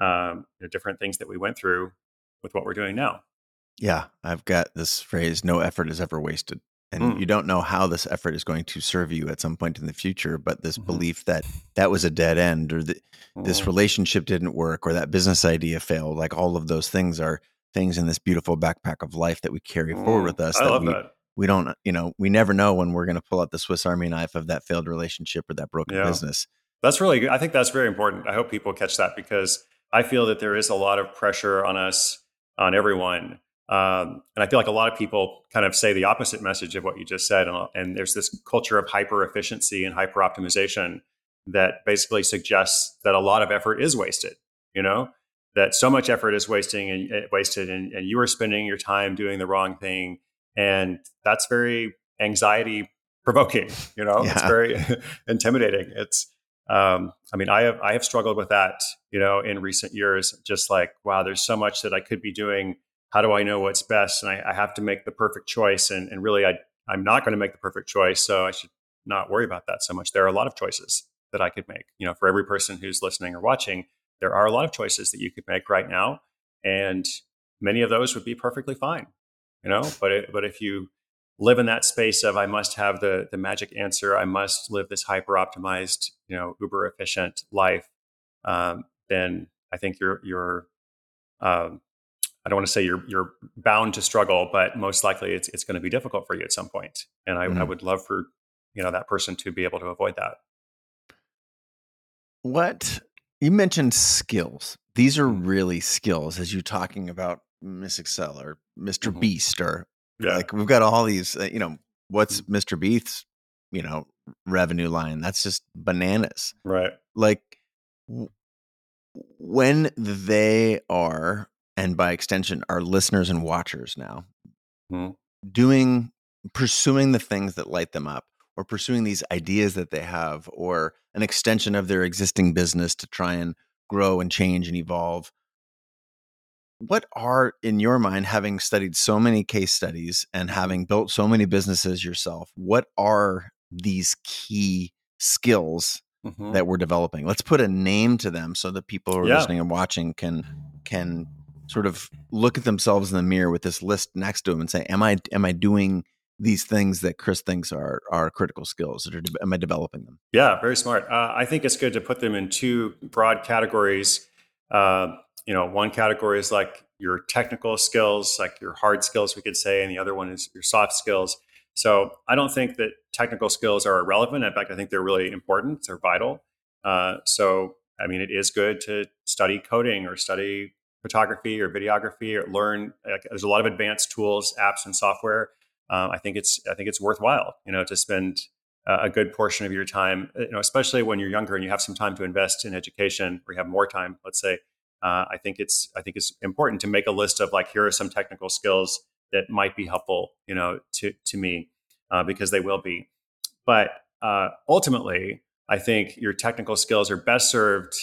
um, you know, different things that we went through with what we're doing now. Yeah, I've got this phrase: "No effort is ever wasted." And mm. you don't know how this effort is going to serve you at some point in the future, but this mm-hmm. belief that that was a dead end, or that mm. this relationship didn't work, or that business idea failed, like all of those things are things in this beautiful backpack of life that we carry mm. forward with us. I that love we, that we don't you know we never know when we're going to pull out the swiss army knife of that failed relationship or that broken yeah. business that's really good i think that's very important i hope people catch that because i feel that there is a lot of pressure on us on everyone um, and i feel like a lot of people kind of say the opposite message of what you just said and, and there's this culture of hyper efficiency and hyper optimization that basically suggests that a lot of effort is wasted you know? That so much effort is wasting and eh, wasted and, and you are spending your time doing the wrong thing and that's very anxiety provoking you know? Yeah. it's very intimidating. It's um, i mean i have i have struggled with that you know in recent years just like wow there's so much that i could be doing how do i know what's best? And i, I have to make the perfect choice and, and really i i'm not going to make the perfect choice so i should not worry about that so much. There are a lot of choices that i could make. You know for every person who's listening or watching there are a lot of choices that you could make right now and many of those would be perfectly fine you know? But it, but if you live in that space of i must have the the magic answer i must live this hyper optimized you know uber efficient life um, then i think you're you're um, i don't want to say you're you're bound to struggle but most likely it's it's going to be difficult for you at some point. and I, mm-hmm. I would love for you know that person to be able to avoid that what you mentioned skills these are mm-hmm. really skills as you're talking about Miss Excel or mister mm-hmm. Beast or yeah. like we've got all these. Uh, you know, what's Mr. Mm-hmm. Beast's you know revenue line? That's just bananas, right? Like w- when they are, and by extension, our listeners and watchers now mm-hmm. doing pursuing the things that light them up or pursuing these ideas that they have or an extension of their existing business to try and grow and change and evolve what are in your mind having studied so many case studies and having built so many businesses yourself what are these key skills mm-hmm. that we're developing let's put a name to them so that people who are yeah. listening and watching can can sort of look at themselves in the mirror with this list next to them and say am i am i doing these things that chris thinks are are critical skills or am i developing them yeah very smart uh, i think it's good to put them in two broad categories uh, you know, one category is like your technical skills, like your hard skills, we could say, and the other one is your soft skills. So I don't think that technical skills are irrelevant. In fact, I think they're really important. They're vital. Uh, so, I mean, it is good to study coding or study photography or videography or learn. Like, there's a lot of advanced tools, apps, and software. Um, I think it's I think it's worthwhile, you know, to spend uh, a good portion of your time, you know, especially when you're younger and you have some time to invest in education, or you have more time, let's say uh, I think it's I think it's important to make a list of like here are some technical skills that might be helpful, you know, to to me uh, because they will be. But uh, ultimately, I think your technical skills are best served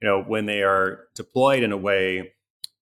you know, when they are deployed in a way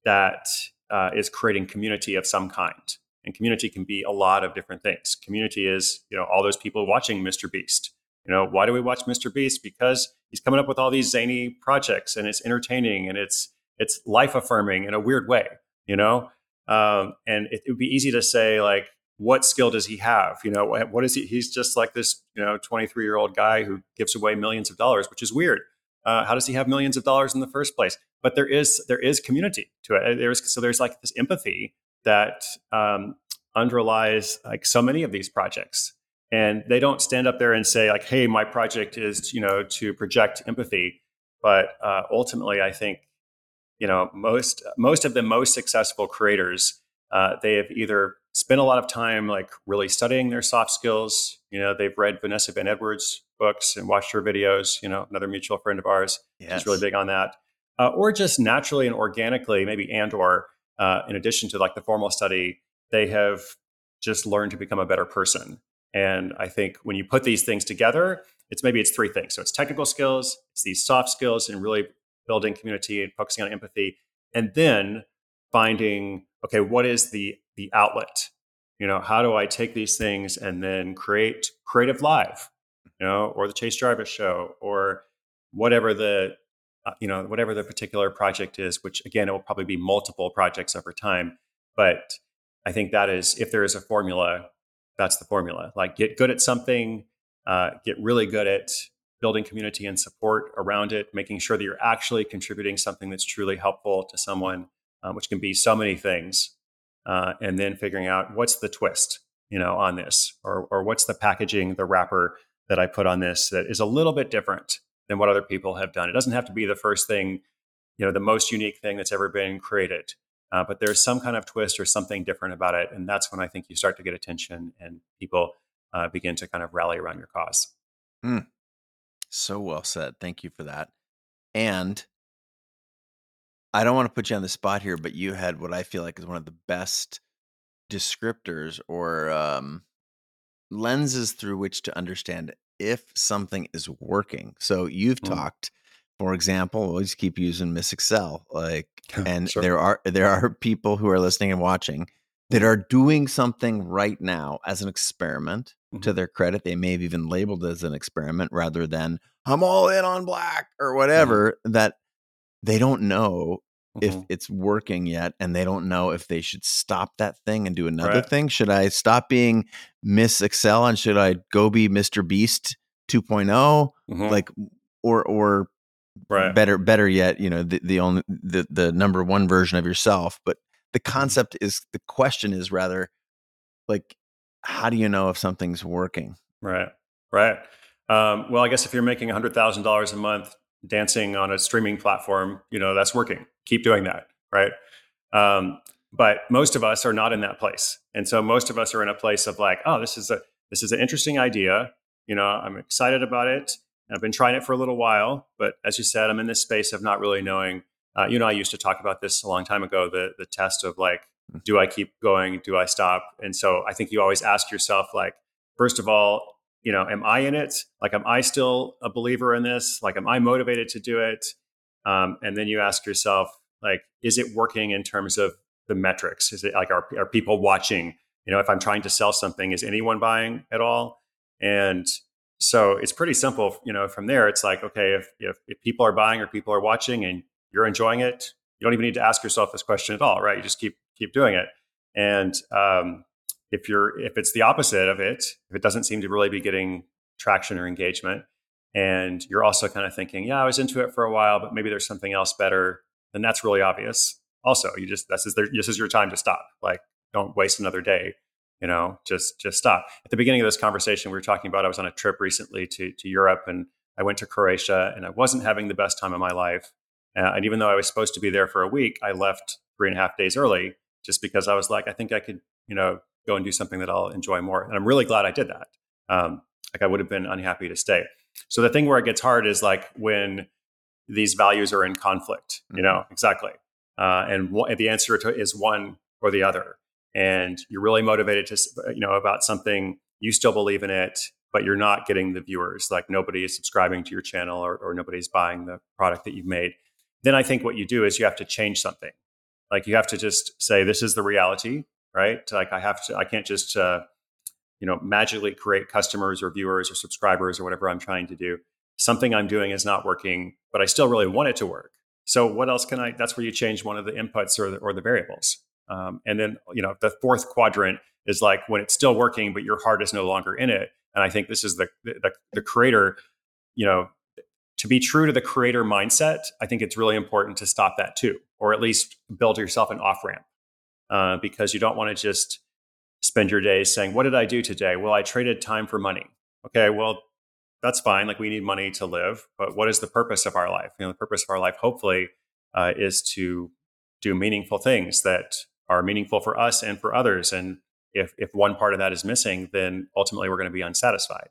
that uh, is creating community of some kind. And community can be a lot of different things. Community is, you know, all those people watching Mr. Beast. You know, why do we watch Mr. Beast? Because he's coming up with all these zany projects and it's entertaining and it's it's life affirming in a weird way, you know? Um, and it, it would be easy to say, like, what skill does he have? You know, what, is he? He's just like this, you know, 23 year old guy who gives away millions of dollars, which is weird. Uh, how does he have millions of dollars in the first place? But there is there is community to it. There's so there's like this empathy that um, underlies like so many of these projects, and they don't stand up there and say like, "Hey, my project is you know to project empathy." But uh, ultimately, I think you know most most of the most successful creators uh, they have either spent a lot of time like really studying their soft skills. You know, they've read Vanessa Van Edwards books and watched her videos. You know, another mutual friend of ours. Yes. She's really big on that. Uh, or just naturally and organically, maybe and or uh, in addition to like the formal study, they have just learned to become a better person. And I think when you put these things together, it's maybe it's three things. So it's technical skills, it's these soft skills, and really building community and focusing on empathy, and then finding okay, what is the the outlet? You know, how do I take these things and then create CreativeLive, you know, or the Chase Jarvis show, or whatever the uh, you know whatever the particular project is. Which again, it will probably be multiple projects over time, but I think that is if there is a formula, that's the formula. Like get good at something, uh, get really good at building community and support around it, making sure that you're actually contributing something that's truly helpful to someone, um, which can be so many things, uh, and then figuring out what's the twist, you know, on this, or or what's the packaging, the wrapper that I put on this that is a little bit different than what other people have done. It doesn't have to be the first thing, you know, the most unique thing that's ever been created. Uh, but there's some kind of twist or something different about it, and that's when I think you start to get attention and people uh, begin to kind of rally around your cause. Mm. So well said. Thank you for that. And I don't want to put you on the spot here, but you had what I feel like is one of the best descriptors or um, lenses through which to understand if something is working. So you've mm. talked, for example, always keep using Miss Excel, like, and sure. there are there are people who are listening and watching that are doing something right now as an experiment. Mm-hmm. To their credit, they may have even labeled it as an experiment rather than I'm all in on black or mm-hmm. whatever. Mm-hmm. That they don't know. If it's working yet and they don't know if they should stop that thing and do another right. thing. Should I stop being Miss Excel and should I go be Mr. Beast 2.0? Mm-hmm. Like or or right. better better yet, you know, the, the only the the number one version of yourself. But the mm-hmm. concept is the question is rather like how do you know if something's working? Right. Right. Um, well, I guess if you're making $100,000 a month dancing on a streaming platform, you know, that's working. Keep doing that, right? Um, but most of us are not in that place. And so most of us are in a place of like, oh, this is a this is an interesting idea. You know, I'm excited about it. I've been trying it for a little while, but as you said, I'm in this space of not really knowing. Uh, you know, I used to talk about this a long time ago. The the test of like, hmm. do I keep going? Do I stop? And so I think you always ask yourself, like, first of all, you know, am I in it? Like, am I still a believer in this? Like, am I motivated to do it? Um, and then you ask yourself, like, is it working in terms of the metrics? Is it like, are, are people watching? You know, if I'm trying to sell something, is anyone buying at all? And so it's pretty simple. You know, from there, it's like, okay, if, if, if people are buying or people are watching and you're enjoying it, you don't even need to ask yourself this question at all, right? You just keep keep doing it. And um, if you're if it's the opposite of it, if it doesn't seem to really be getting traction or engagement, and you're also kind of thinking, yeah, I was into it for a while, but maybe there's something else better, then that's really obvious. Also, you just this is this is your time to stop. Like, don't waste another day. You know, just just stop. At the beginning of this conversation, we were talking about I was on a trip recently to to Europe, and I went to Croatia, and I wasn't having the best time of my life. Uh, and even though I was supposed to be there for a week, I left three and a half days early just because I was like, I think I could, you know, go and do something that I'll enjoy more. And I'm really glad I did that. Um, like I would have been unhappy to stay. So the thing where it gets hard is like when these values are in conflict. You mm-hmm. know exactly, uh, and w- the answer to is one or the other. And you're really motivated to you know about something. You still believe in it, but you're not getting the viewers. Like nobody is subscribing to your channel or, or nobody's buying the product that you've made. Then I think what you do is you have to change something. Like you have to just say, this is the reality, right? Like I have to, I can't just, uh, you know, magically create customers or viewers or subscribers or whatever I'm trying to do. Something I'm doing is not working, but I still really want it to work. So what else can I? That's where you change one of the inputs or the, or the variables. Um, and then you know the fourth quadrant is like when it's still working, but your heart is no longer in it. And I think this is the the, the creator, you know, to be true to the creator mindset. I think it's really important to stop that too, or at least build yourself an off ramp, uh, because you don't want to just spend your days saying, "What did I do today?" Well, I traded time for money. Okay, well, that's fine. Like we need money to live, but what is the purpose of our life? You know, the purpose of our life, hopefully, uh, is to do meaningful things that are meaningful for us and for others. And if if one part of that is missing, then ultimately we're going to be unsatisfied.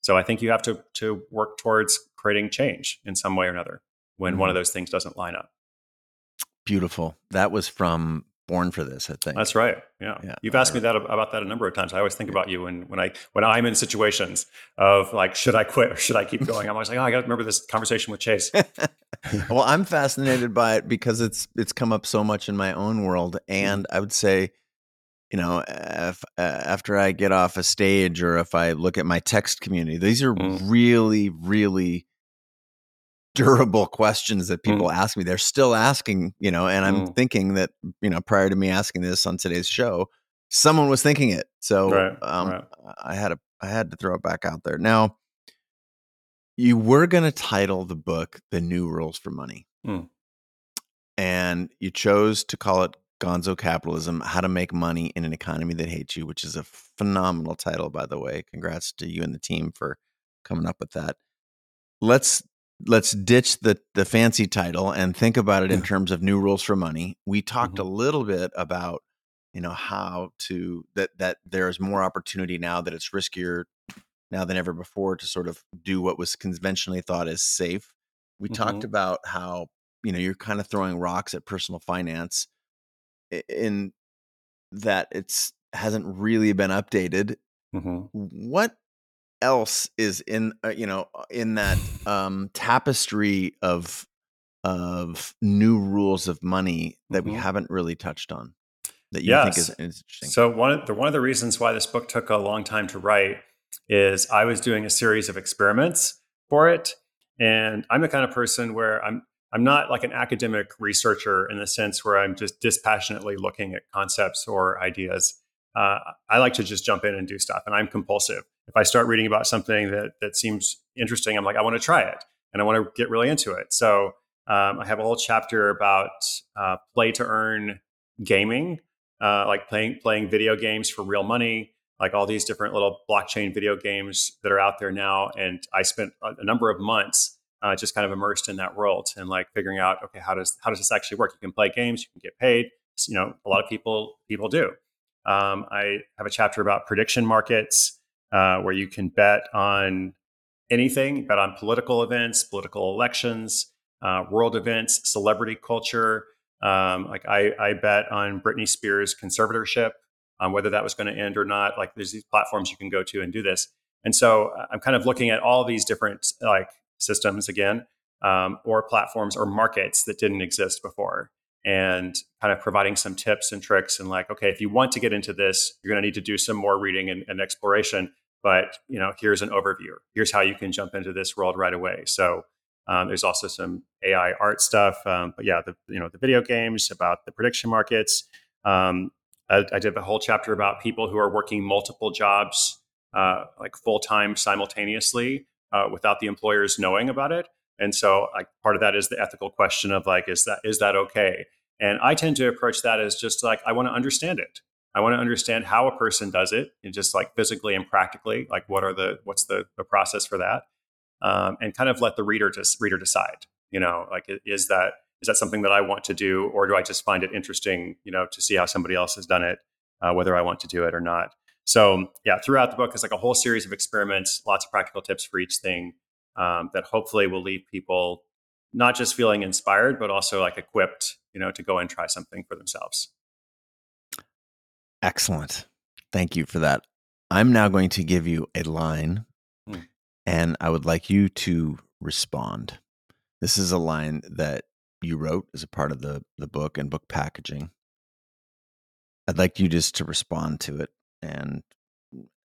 So I think you have to to work towards creating change in some way or another when mm-hmm. one of those things doesn't line up. Beautiful. That was from born for this. I think that's right. Yeah, yeah. you've asked me that about that a number of times. I always think about you when when I when I'm in situations of like, should I quit or should I keep going? I'm always like, oh, I got to remember this conversation with Chase. well, I'm fascinated by it because it's it's come up so much in my own world, and I would say. You know, if, uh, after I get off a stage or if I look at my text community, these are mm. really, really durable questions that people mm. ask me. They're still asking, you know, and I'm mm. thinking that, you know, prior to me asking this on today's show, someone was thinking it. So right, um, right. I had to I had to throw it back out there. Now, you were going to title the book "The New Rules for Money," mm. and you chose to call it "Gonzo Capitalism: How to Make Money in an Economy That Hates You," which is a phenomenal title, by the way. Congrats to you and the team for coming up with that. Let's let's ditch the the fancy title and think about it in terms of new rules for money. We talked mm-hmm. a little bit about you know how to that that there's more opportunity now that it's riskier now than ever before to sort of do what was conventionally thought as safe. We mm-hmm. talked about how you know you're kind of throwing rocks at personal finance in that it's hasn't really been updated. Mm-hmm. What else is in uh, you know uh, in that um, tapestry of of new rules of money that mm-hmm. we haven't really touched on that you yes. think is, interesting. So one of the one of the reasons why this book took a long time to write is I was doing a series of experiments for it, and I'm the kind of person where I'm I'm not like an academic researcher in the sense where I'm just dispassionately looking at concepts or ideas. Uh, I like to just jump in and do stuff, and I'm compulsive if I start reading about something that that seems interesting, I'm like, I want to try it and I want to get really into it. So um, I have a whole chapter about uh, play to earn gaming, uh, like playing playing video games for real money, like all these different little blockchain video games that are out there now. And I spent a, number of months uh, just kind of immersed in that world and like figuring out, okay, how does how does this actually work? You can play games, you can get paid. You know, a lot of people people do. Um, I have a chapter about prediction markets uh, where you can bet on anything, bet on political events, political elections, uh, world events, celebrity culture. Um, like I, I bet on Britney Spears' conservatorship, whether that was going to end or not. Like there's these platforms you can go to and do this. And so uh, I'm kind of looking at all these different like systems again, um, or platforms or markets that didn't exist before and kind of providing some tips and tricks and like okay if you want to get into this you're going to need to do some more reading and, and exploration but you know here's an overview. Here's how you can jump into this world right away. So um, there's also some ai art stuff um, but yeah the you know the video games about the prediction markets. Um, I, I, did a whole chapter about people who are working multiple jobs uh, like full-time simultaneously uh, without the employers knowing about it. And so like part of that is the ethical question of like is that is that okay? And i tend to approach that as just like i want to understand it I want to understand how a person does it, and just like physically and practically, like what are the what's the, the process for that, um, and kind of let the reader just reader decide. You know, like is that is that something that I want to do, or do I just find it interesting, you know, to see how somebody else has done it, uh, whether I want to do it or not. So yeah, throughout the book, it's like a whole series of experiments, lots of practical tips for each thing um, that hopefully will leave people not just feeling inspired, but also like equipped, you know, to go and try something for themselves. Excellent. Thank you for that. I'm now going to give you a line and I would like you to respond. This is a line that you wrote as a part of the the book and book packaging. I'd like you just to respond to it and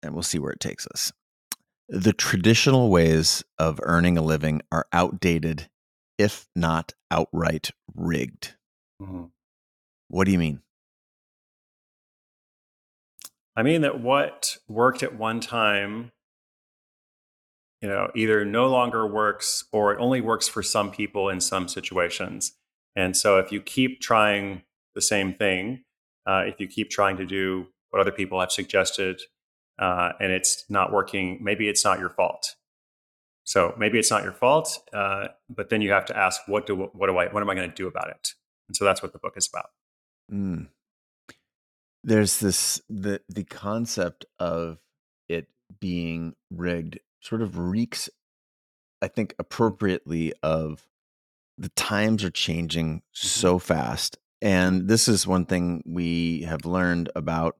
and we'll see where it takes us. The traditional ways of earning a living are outdated, if not outright rigged. Mm-hmm. What do you mean? I mean that what worked at one time, you know, either no longer works or it only works for some people in some situations. And so if you keep trying the same thing, uh, if you keep trying to do what other people have suggested uh, and it's not working, maybe it's not your fault. So maybe it's not your fault, uh, but then you have to ask, what do what do I what am I going to do about it? And so that's what the book is about. Mm. There's this the the concept of it being rigged sort of reeks, I think, appropriately of the times are changing mm-hmm. so fast and this is one thing we have learned about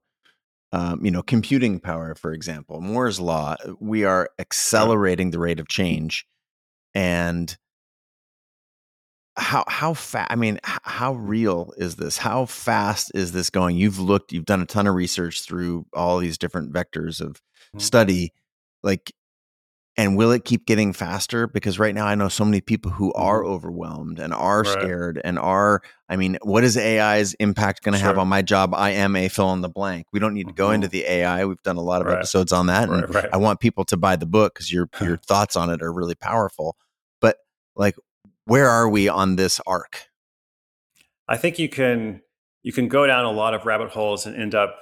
um, you know computing power for example moore's law we are accelerating the rate of change and how how fast i mean how real is this how fast is this going you've looked you've done a ton of research through all these different vectors of mm-hmm. study like and will it keep getting faster? Because right now I know so many people who are mm-hmm. overwhelmed and are right. scared and are, I mean, what is AI's impact going to sure. have on my job? I am a fill in the blank. We don't need to go mm-hmm. into the AI. We've done a lot of right. episodes on that. And right, I want people to buy the book because your, your thoughts on it are really powerful. But like, where are we on this arc? I think you can, you can go down a lot of rabbit holes and end up,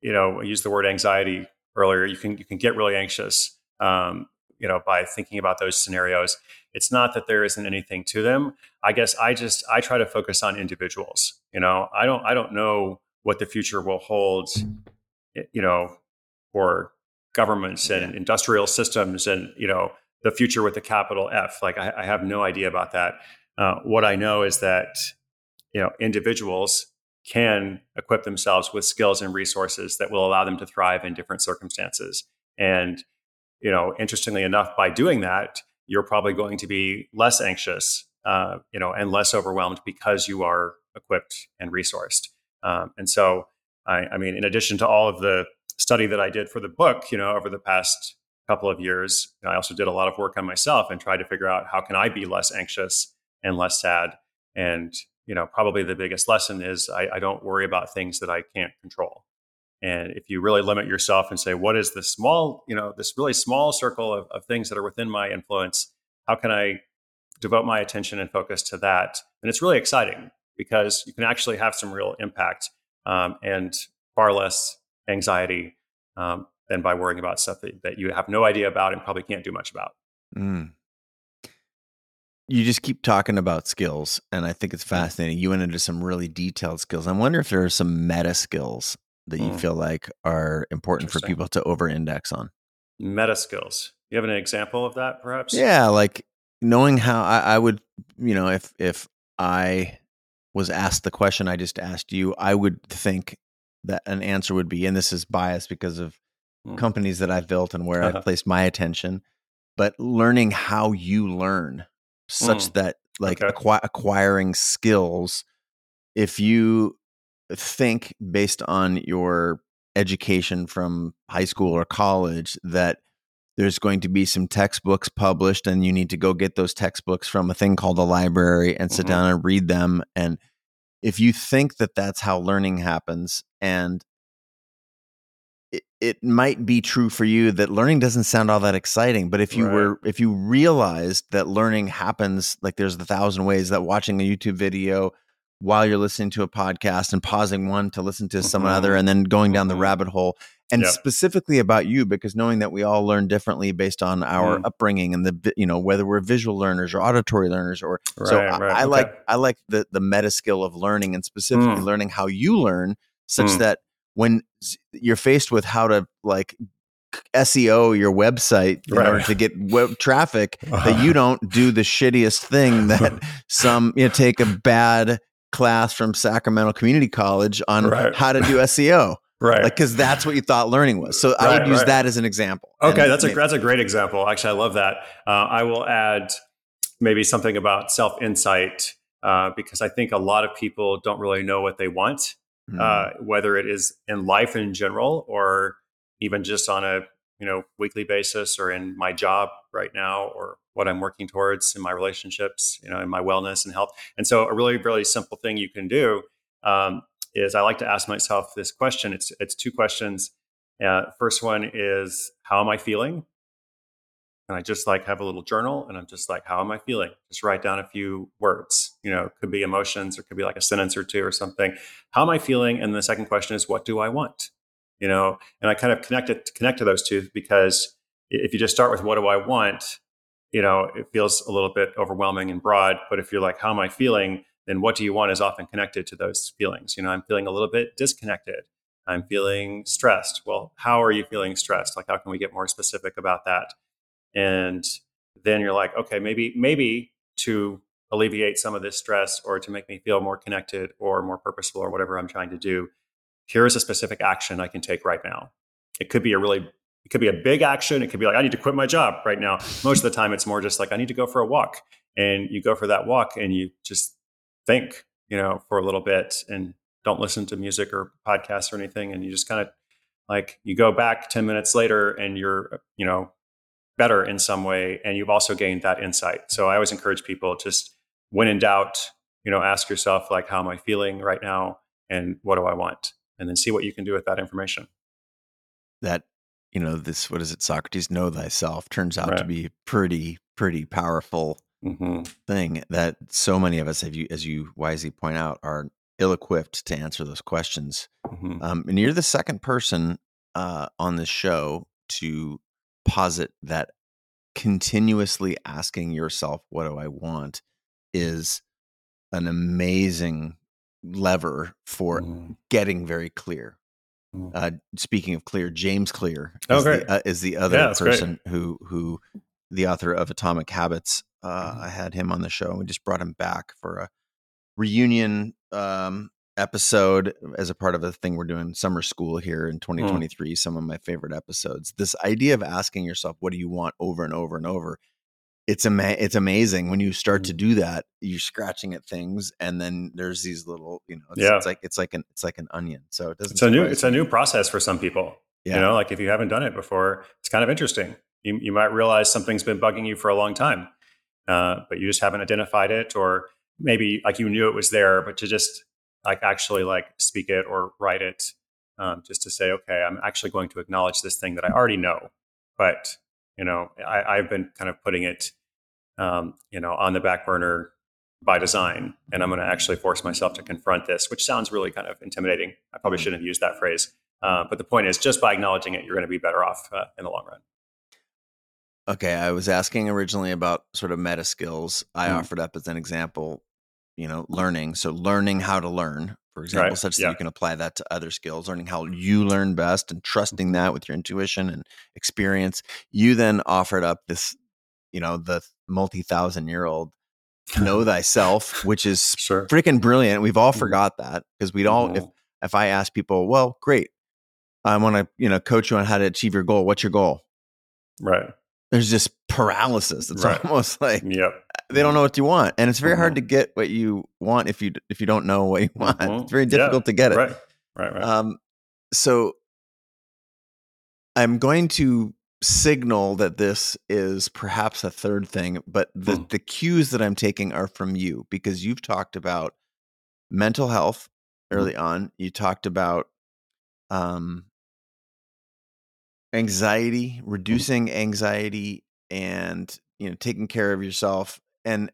you know, I used the word anxiety earlier. You can, you can get really anxious. Um, you know by thinking about those scenarios it's not that there isn't anything to them i guess i just i try to focus on individuals you know i don't i don't know what the future will hold you know for governments and industrial systems and you know the future with the capital f. Like i, I have no idea about that. Uh, what i know is that you know individuals can equip themselves with skills and resources that will allow them to thrive in different circumstances. And you know, interestingly enough, by doing that, you're probably going to be less anxious, uh, you know, and less overwhelmed because you are equipped and resourced. Um, and so, I, I, mean, in addition to all of the study that I did for the book, you know, over the past couple of years, I also did a lot of work on myself and tried to figure out how can I be less anxious and less sad. And you know, probably the biggest lesson is I, I don't worry about things that I can't control. And if you really limit yourself and say, what is this small, you know, this really small circle of, of things that are within my influence? How can I devote my attention and focus to that? And it's really exciting because you can actually have some real impact um, and far less anxiety um, than by worrying about stuff that, that, you have no idea about and probably can't do much about. Mm. You just keep talking about skills, and I think it's fascinating. You went into some really detailed skills. I wonder if there are some meta skills that you mm. feel like are important for people to over index on? Meta skills. You have an example of that, perhaps? Yeah, like knowing how I, I would, you know, if if I was asked the question I just asked you, I would think that an answer would be, and this is biased because of mm. companies that I've built and where I've placed my attention, but learning how you learn such mm. that like okay. acqui- acquiring skills if you think based on your education from high school or college that there's going to be some textbooks published and you need to go get those textbooks from a thing called a library and sit mm-hmm. down and read them and if you think that that's how learning happens and it, it might be true for you that learning doesn't sound all that exciting but if you right. were if you realized that learning happens like there's a thousand ways that watching a youtube video while you're listening to a podcast and pausing one to listen to some mm-hmm. other and then going down the mm-hmm. rabbit hole and yep. specifically about you because knowing that we all learn differently based on our mm. upbringing and the you know whether we're visual learners or auditory learners or right, so I, right. I okay. like I like the the meta skill of learning and specifically mm. learning how you learn such mm. that when you're faced with how to like SEO your website in right. order to get web traffic that you don't do the shittiest thing that some you know take a bad class from Sacramento Community College on right. how to do SEO. right? Like because that's what you thought learning was. So I would use right. that as an example. Okay, that's a that's a great example. Actually, I love that. Uh, I will add maybe something about self insight uh, because I think a lot of people don't really know what they want, Hmm. uh, whether it is in life in general or even just on a you know weekly basis or in my job right now or what I'm working towards in my relationships, you know, in my wellness and health. And so, a really really simple thing you can do um, is I like to ask myself this question. It's it's two questions. Uh, first one is how am I feeling? And I just like have a little journal and I'm just like, how am I feeling? Just write down a few words. You know, could be emotions or could be like a sentence or two or something. How am I feeling? And the second question is, what do I want? You know, and I kind of connect it to connect to those two because if you just start with what do I want, you know, it feels a little bit overwhelming and broad. But if you're like, how am I feeling? Then what do you want is often connected to those feelings. You know, I'm feeling a little bit disconnected. I'm feeling stressed. Well, how are you feeling stressed? Like, how can we get more specific about that? And then you're like, okay, maybe, maybe to alleviate some of this stress or to make me feel more connected or more purposeful or whatever I'm trying to do, here's a specific action I can take right now. It could be a really, it could be a big action. It could be like, I need to quit my job right now. Most of the time, it's more just like, I need to go for a walk. And you go for that walk and you just think, you know, for a little bit and don't listen to music or podcasts or anything. And you just kind of like, you go back 10 minutes later and you're, you know, better in some way. And you've also gained that insight. So I always encourage people just when in doubt, you know, ask yourself, like, how am I feeling right now? And what do I want? And then see what you can do with that information. that you know this what is it Socrates know thyself turns out to be pretty pretty powerful hmm thing that so many of us have you as you wisely point out are ill-equipped to answer those questions hmm um, and you're the second person uh, on this show to posit that continuously asking yourself what do i want is an amazing lever for Mhm. getting very clear Mhm. uh, speaking of clear, James Clear Oh, is, great. the, uh, is the other Yeah, that's great. person who who the author of Atomic Habits. Uh, Mhm. I had him on the show. and We just brought him back for a reunion um, episode as a part of a thing we're doing summer school here in 2023. Some of my favorite episodes. This idea of asking yourself, "What do you want?" over and over and over. It's ama- It's amazing when you start to do that. You're scratching at things, and then there's these little, you know, it's, Yeah. it's like it's like an it's like an onion. So it doesn't. It's a new, it's a new process for some people. Yeah. You know, like if you haven't done it before, it's kind of interesting. You, you might realize something's been bugging you for a long time, uh, but you just haven't identified it, or maybe like you knew it was there, but to just like actually like speak it or write it, um, just to say, okay, I'm actually going to acknowledge this thing that I already know, but you know, I, I've been kind of putting it, um, you know, on the back burner by design, and I'm going to actually force myself to confront this, which sounds really kind of intimidating. I probably shouldn't have used that phrase. Uh, but the point is, just by acknowledging it, you're going to be better off uh, in the long run. Okay, I was asking originally about sort of meta skills. I Mm. offered up as an example, you know, learning. So learning how to learn, for example, Right, such that yeah. you can apply that to other skills, learning how you learn best and trusting that with your intuition and experience. You then offered up this, you know, the multi-thousand year old know thyself, which is Sure. freaking brilliant. We've all Mhm. forgot that because we'd all if Mhm. if I ask people, well, great. I want to, you know, coach you on how to achieve your goal. What's your goal? Right. there's just paralysis. It's Right. almost like Yep. They don't know what you want, and it's very hard Mhm. to get what you want if you if you don't know what you want. Mhm. It's very Yeah, difficult to get it. Right. Right. Right. Um, so I'm going to signal that this is perhaps a third thing, but the Hmm. the cues that I'm taking are from you because you've talked about mental health Hmm. early on. You talked about um, anxiety, reducing anxiety, and you know taking care of yourself, and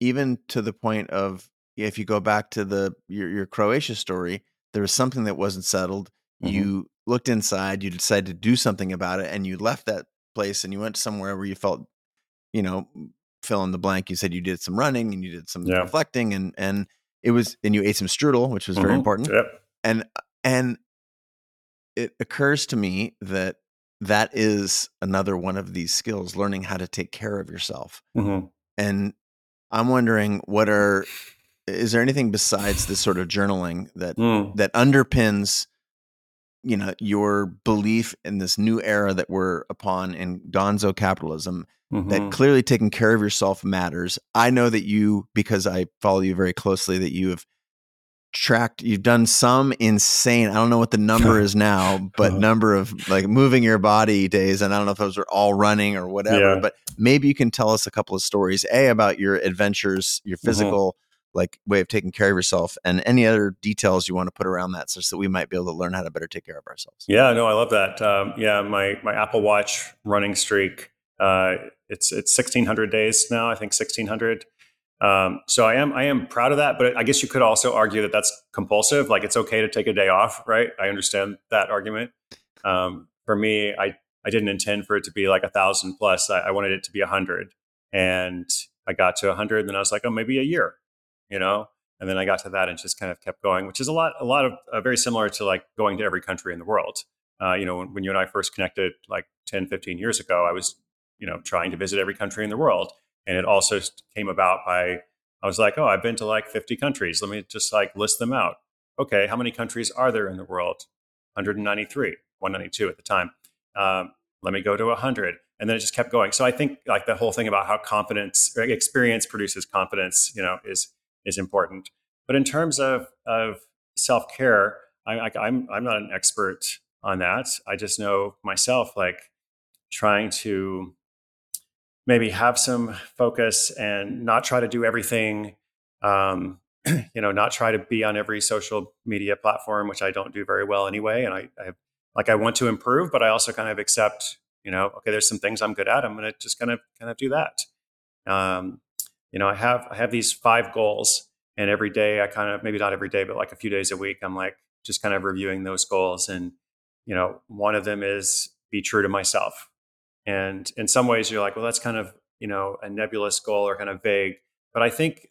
even to the point of if you go back to the your, your Croatia story, there was something that wasn't settled. Mhm. You looked inside, you decided to do something about it, and you left that place and you went somewhere where you felt, you know, fill in the blank. You said you did some running and you did some Yeah. reflecting, and and it was and you ate some strudel, which was very Mhm. important. Yep. And and it occurs to me that that is another one of these skills, learning how to take care of yourself. Mhm. And I'm wondering what are is there anything besides this sort of journaling that Mm. that underpins you know your belief in this new era that we're upon in gonzo capitalism mm-hmm. that clearly taking care of yourself matters i know that you because i follow you very closely that you have tracked you've done some insane i don't know what the number is now but uh-huh. number of like moving your body days and i don't know if those are all running or whatever yeah. but maybe you can tell us a couple of stories a about your adventures your mm-hmm. physical like way of taking care of yourself and any other details you want to put around that so that we might be able to learn how to better take care of ourselves yeah no i love that um, yeah my my apple watch running streak uh, it's it's 1600 days now i think 1600 um, so I am I am proud of that, but I guess you could also argue that that's compulsive. Like it's okay to take a day off, right? I understand that argument. Um, for me, I I didn't intend for it to be like a thousand plus. I, I wanted it to be a hundred, and I got to a hundred, and then I was like, oh, maybe a year, you know. And then I got to that and just kind of kept going, which is a lot a lot of uh, very similar to like going to every country in the world. Uh, you know, when, when you and I first connected like 10, 15 years ago, I was you know trying to visit every country in the world and it also came about by I was like, oh, I've been to like 50 countries. Let me just like list them out. Okay, how many countries are there in the world? 193, 192 at the time. Um, let me go to 100, and then it just kept going. So I think like the whole thing about how confidence, experience produces confidence, you know, is is important. But in terms of of self care, I, I'm I'm not an expert on that. I just know myself, like trying to maybe have some focus and not try to do everything um, you know not try to be on every social media platform which i don't do very well anyway and I, I like i want to improve but i also kind of accept you know okay there's some things i'm good at i'm to just kind of kind of do that. Um, you know i have i have these five goals and every day i kind of maybe not every day but like a few days a week i'm like just kind of reviewing those goals and you know one of them is be true to myself and in some ways, you're like, well, that's kind of you know a nebulous goal or kind of vague. But I think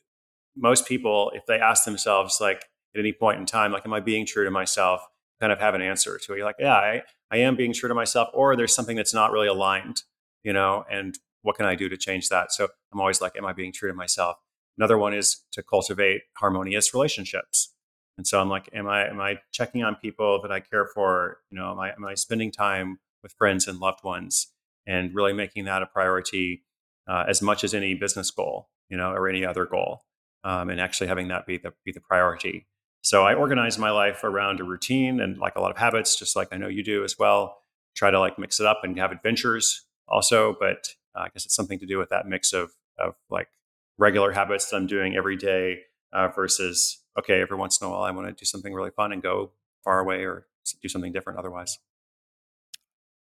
most people, if they ask themselves, like at any point in time, like, am I being true to myself? Kind of have an answer to it. You're like, yeah, I, I am being true to myself, or there's something that's not really aligned, you know, and what can I do to change that? So I'm always like, am I being true to myself? Another one is to cultivate harmonious relationships. And so I'm like, am I am I checking on people that I care for? You know, am I am I spending time with friends and loved ones? And really making that a priority uh, as much as any business goal, you know, or any other goal, um, and actually having that be the be the priority. So I organize my life around a routine and like a lot of habits, just like I know you do as well. Try to like mix it up and have adventures also, but uh, I guess it's something to do with that mix of of like regular habits that I'm doing every day uh, versus okay, every once in a while I want to do something really fun and go far away or do something different otherwise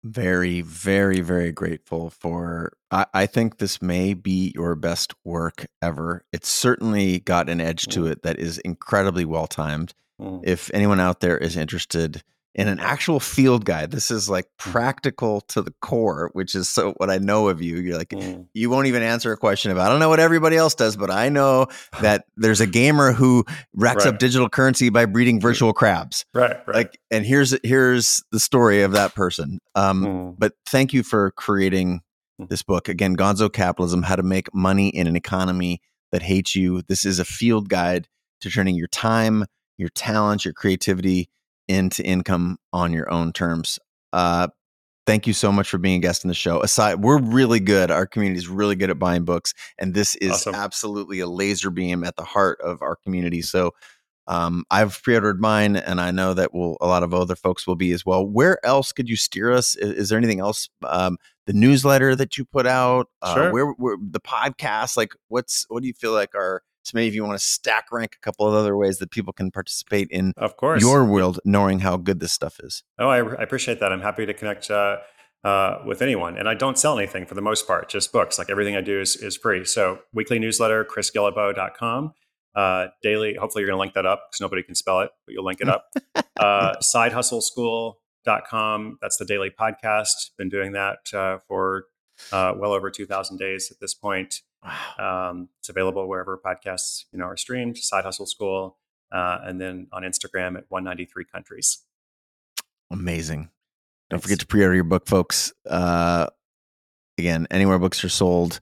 very, very, very grateful for. I, I, think this may be your best work ever. It's certainly got an edge to mm. it that is incredibly well timed. Mm. If anyone out there is interested in an actual field guide. This is like mm. practical to the core, which is so what I know of you. You're like, mm. you won't even answer a question about, I don't know what everybody else does, but I know that there's a gamer who racks right. up digital currency by breeding virtual crabs. Right, right. Like, and here's, here's the story of that person. Um, mm. but thank you for creating mm. this book. Again, Gonzo Capitalism, How to Make Money in an Economy That Hates You. This is a field guide to turning your time, your talent, your creativity into income on your own terms. Uh, thank you so much for being a guest in the show. Aside, we're really good. Our community is really good at buying books, and this is awesome. absolutely a laser beam at the heart of our community. So, um, I've pre-ordered mine, and I know that will a lot of other folks will be as well. Where else could you steer us? Is, is there anything else? Um, the newsletter that you put out, uh, sure. where, where the podcast, like what's what do you feel like are so maybe if you want to stack rank a couple of other ways that people can participate in of course your world, knowing how good this stuff is. Oh, I, I appreciate that. I'm happy to connect uh, uh, with anyone, and I don't sell anything for the most part, just books. Like everything I do is is free. So weekly newsletter, chrisguillebeau.com. Uh, daily, hopefully you're going to link that up because nobody can spell it, but you'll link it up. uh, sidehustleschool.com. That's the daily podcast. Been doing that uh, for uh, well over 2,000 days at this point. Wow. Um, it's available wherever podcasts you know are streamed. Side Hustle School, uh, and then on Instagram at 193 countries. Amazing! Don't forget to pre-order your book, folks. Uh, again, anywhere books are sold.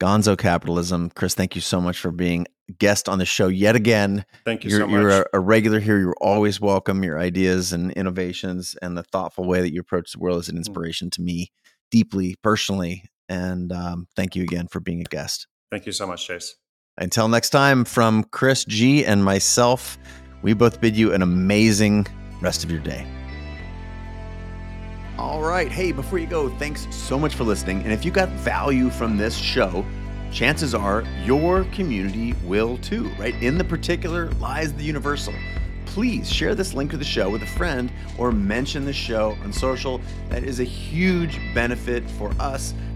Gonzo Capitalism. Chris, thank you so much for being guest on the show yet again. Thank you you're, so much. You're a, a regular here. You're always welcome. Your ideas and innovations and the thoughtful way that you approach the world is an Mm. inspiration to me deeply, personally. And um, thank you again for being a guest. Thank you so much, Chase. Until next time, from Chris G and myself, we both bid you an amazing rest of your day. All right. Hey, before you go, thanks so much for listening. And if you got value from this show, chances are your community will too, right? In the particular lies the universal. Please share this link to the show with a friend or mention the show on social. That is a huge benefit for us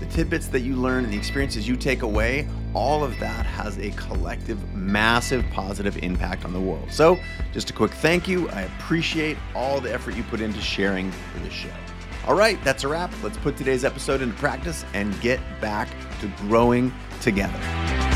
the tidbits that you learn and the experiences you take away, all of that has a collective, massive positive impact on the world. So, just a quick thank you. I appreciate all the effort you put into sharing for this show. All right, that's a wrap. Let's put today's episode into practice and get back to growing together.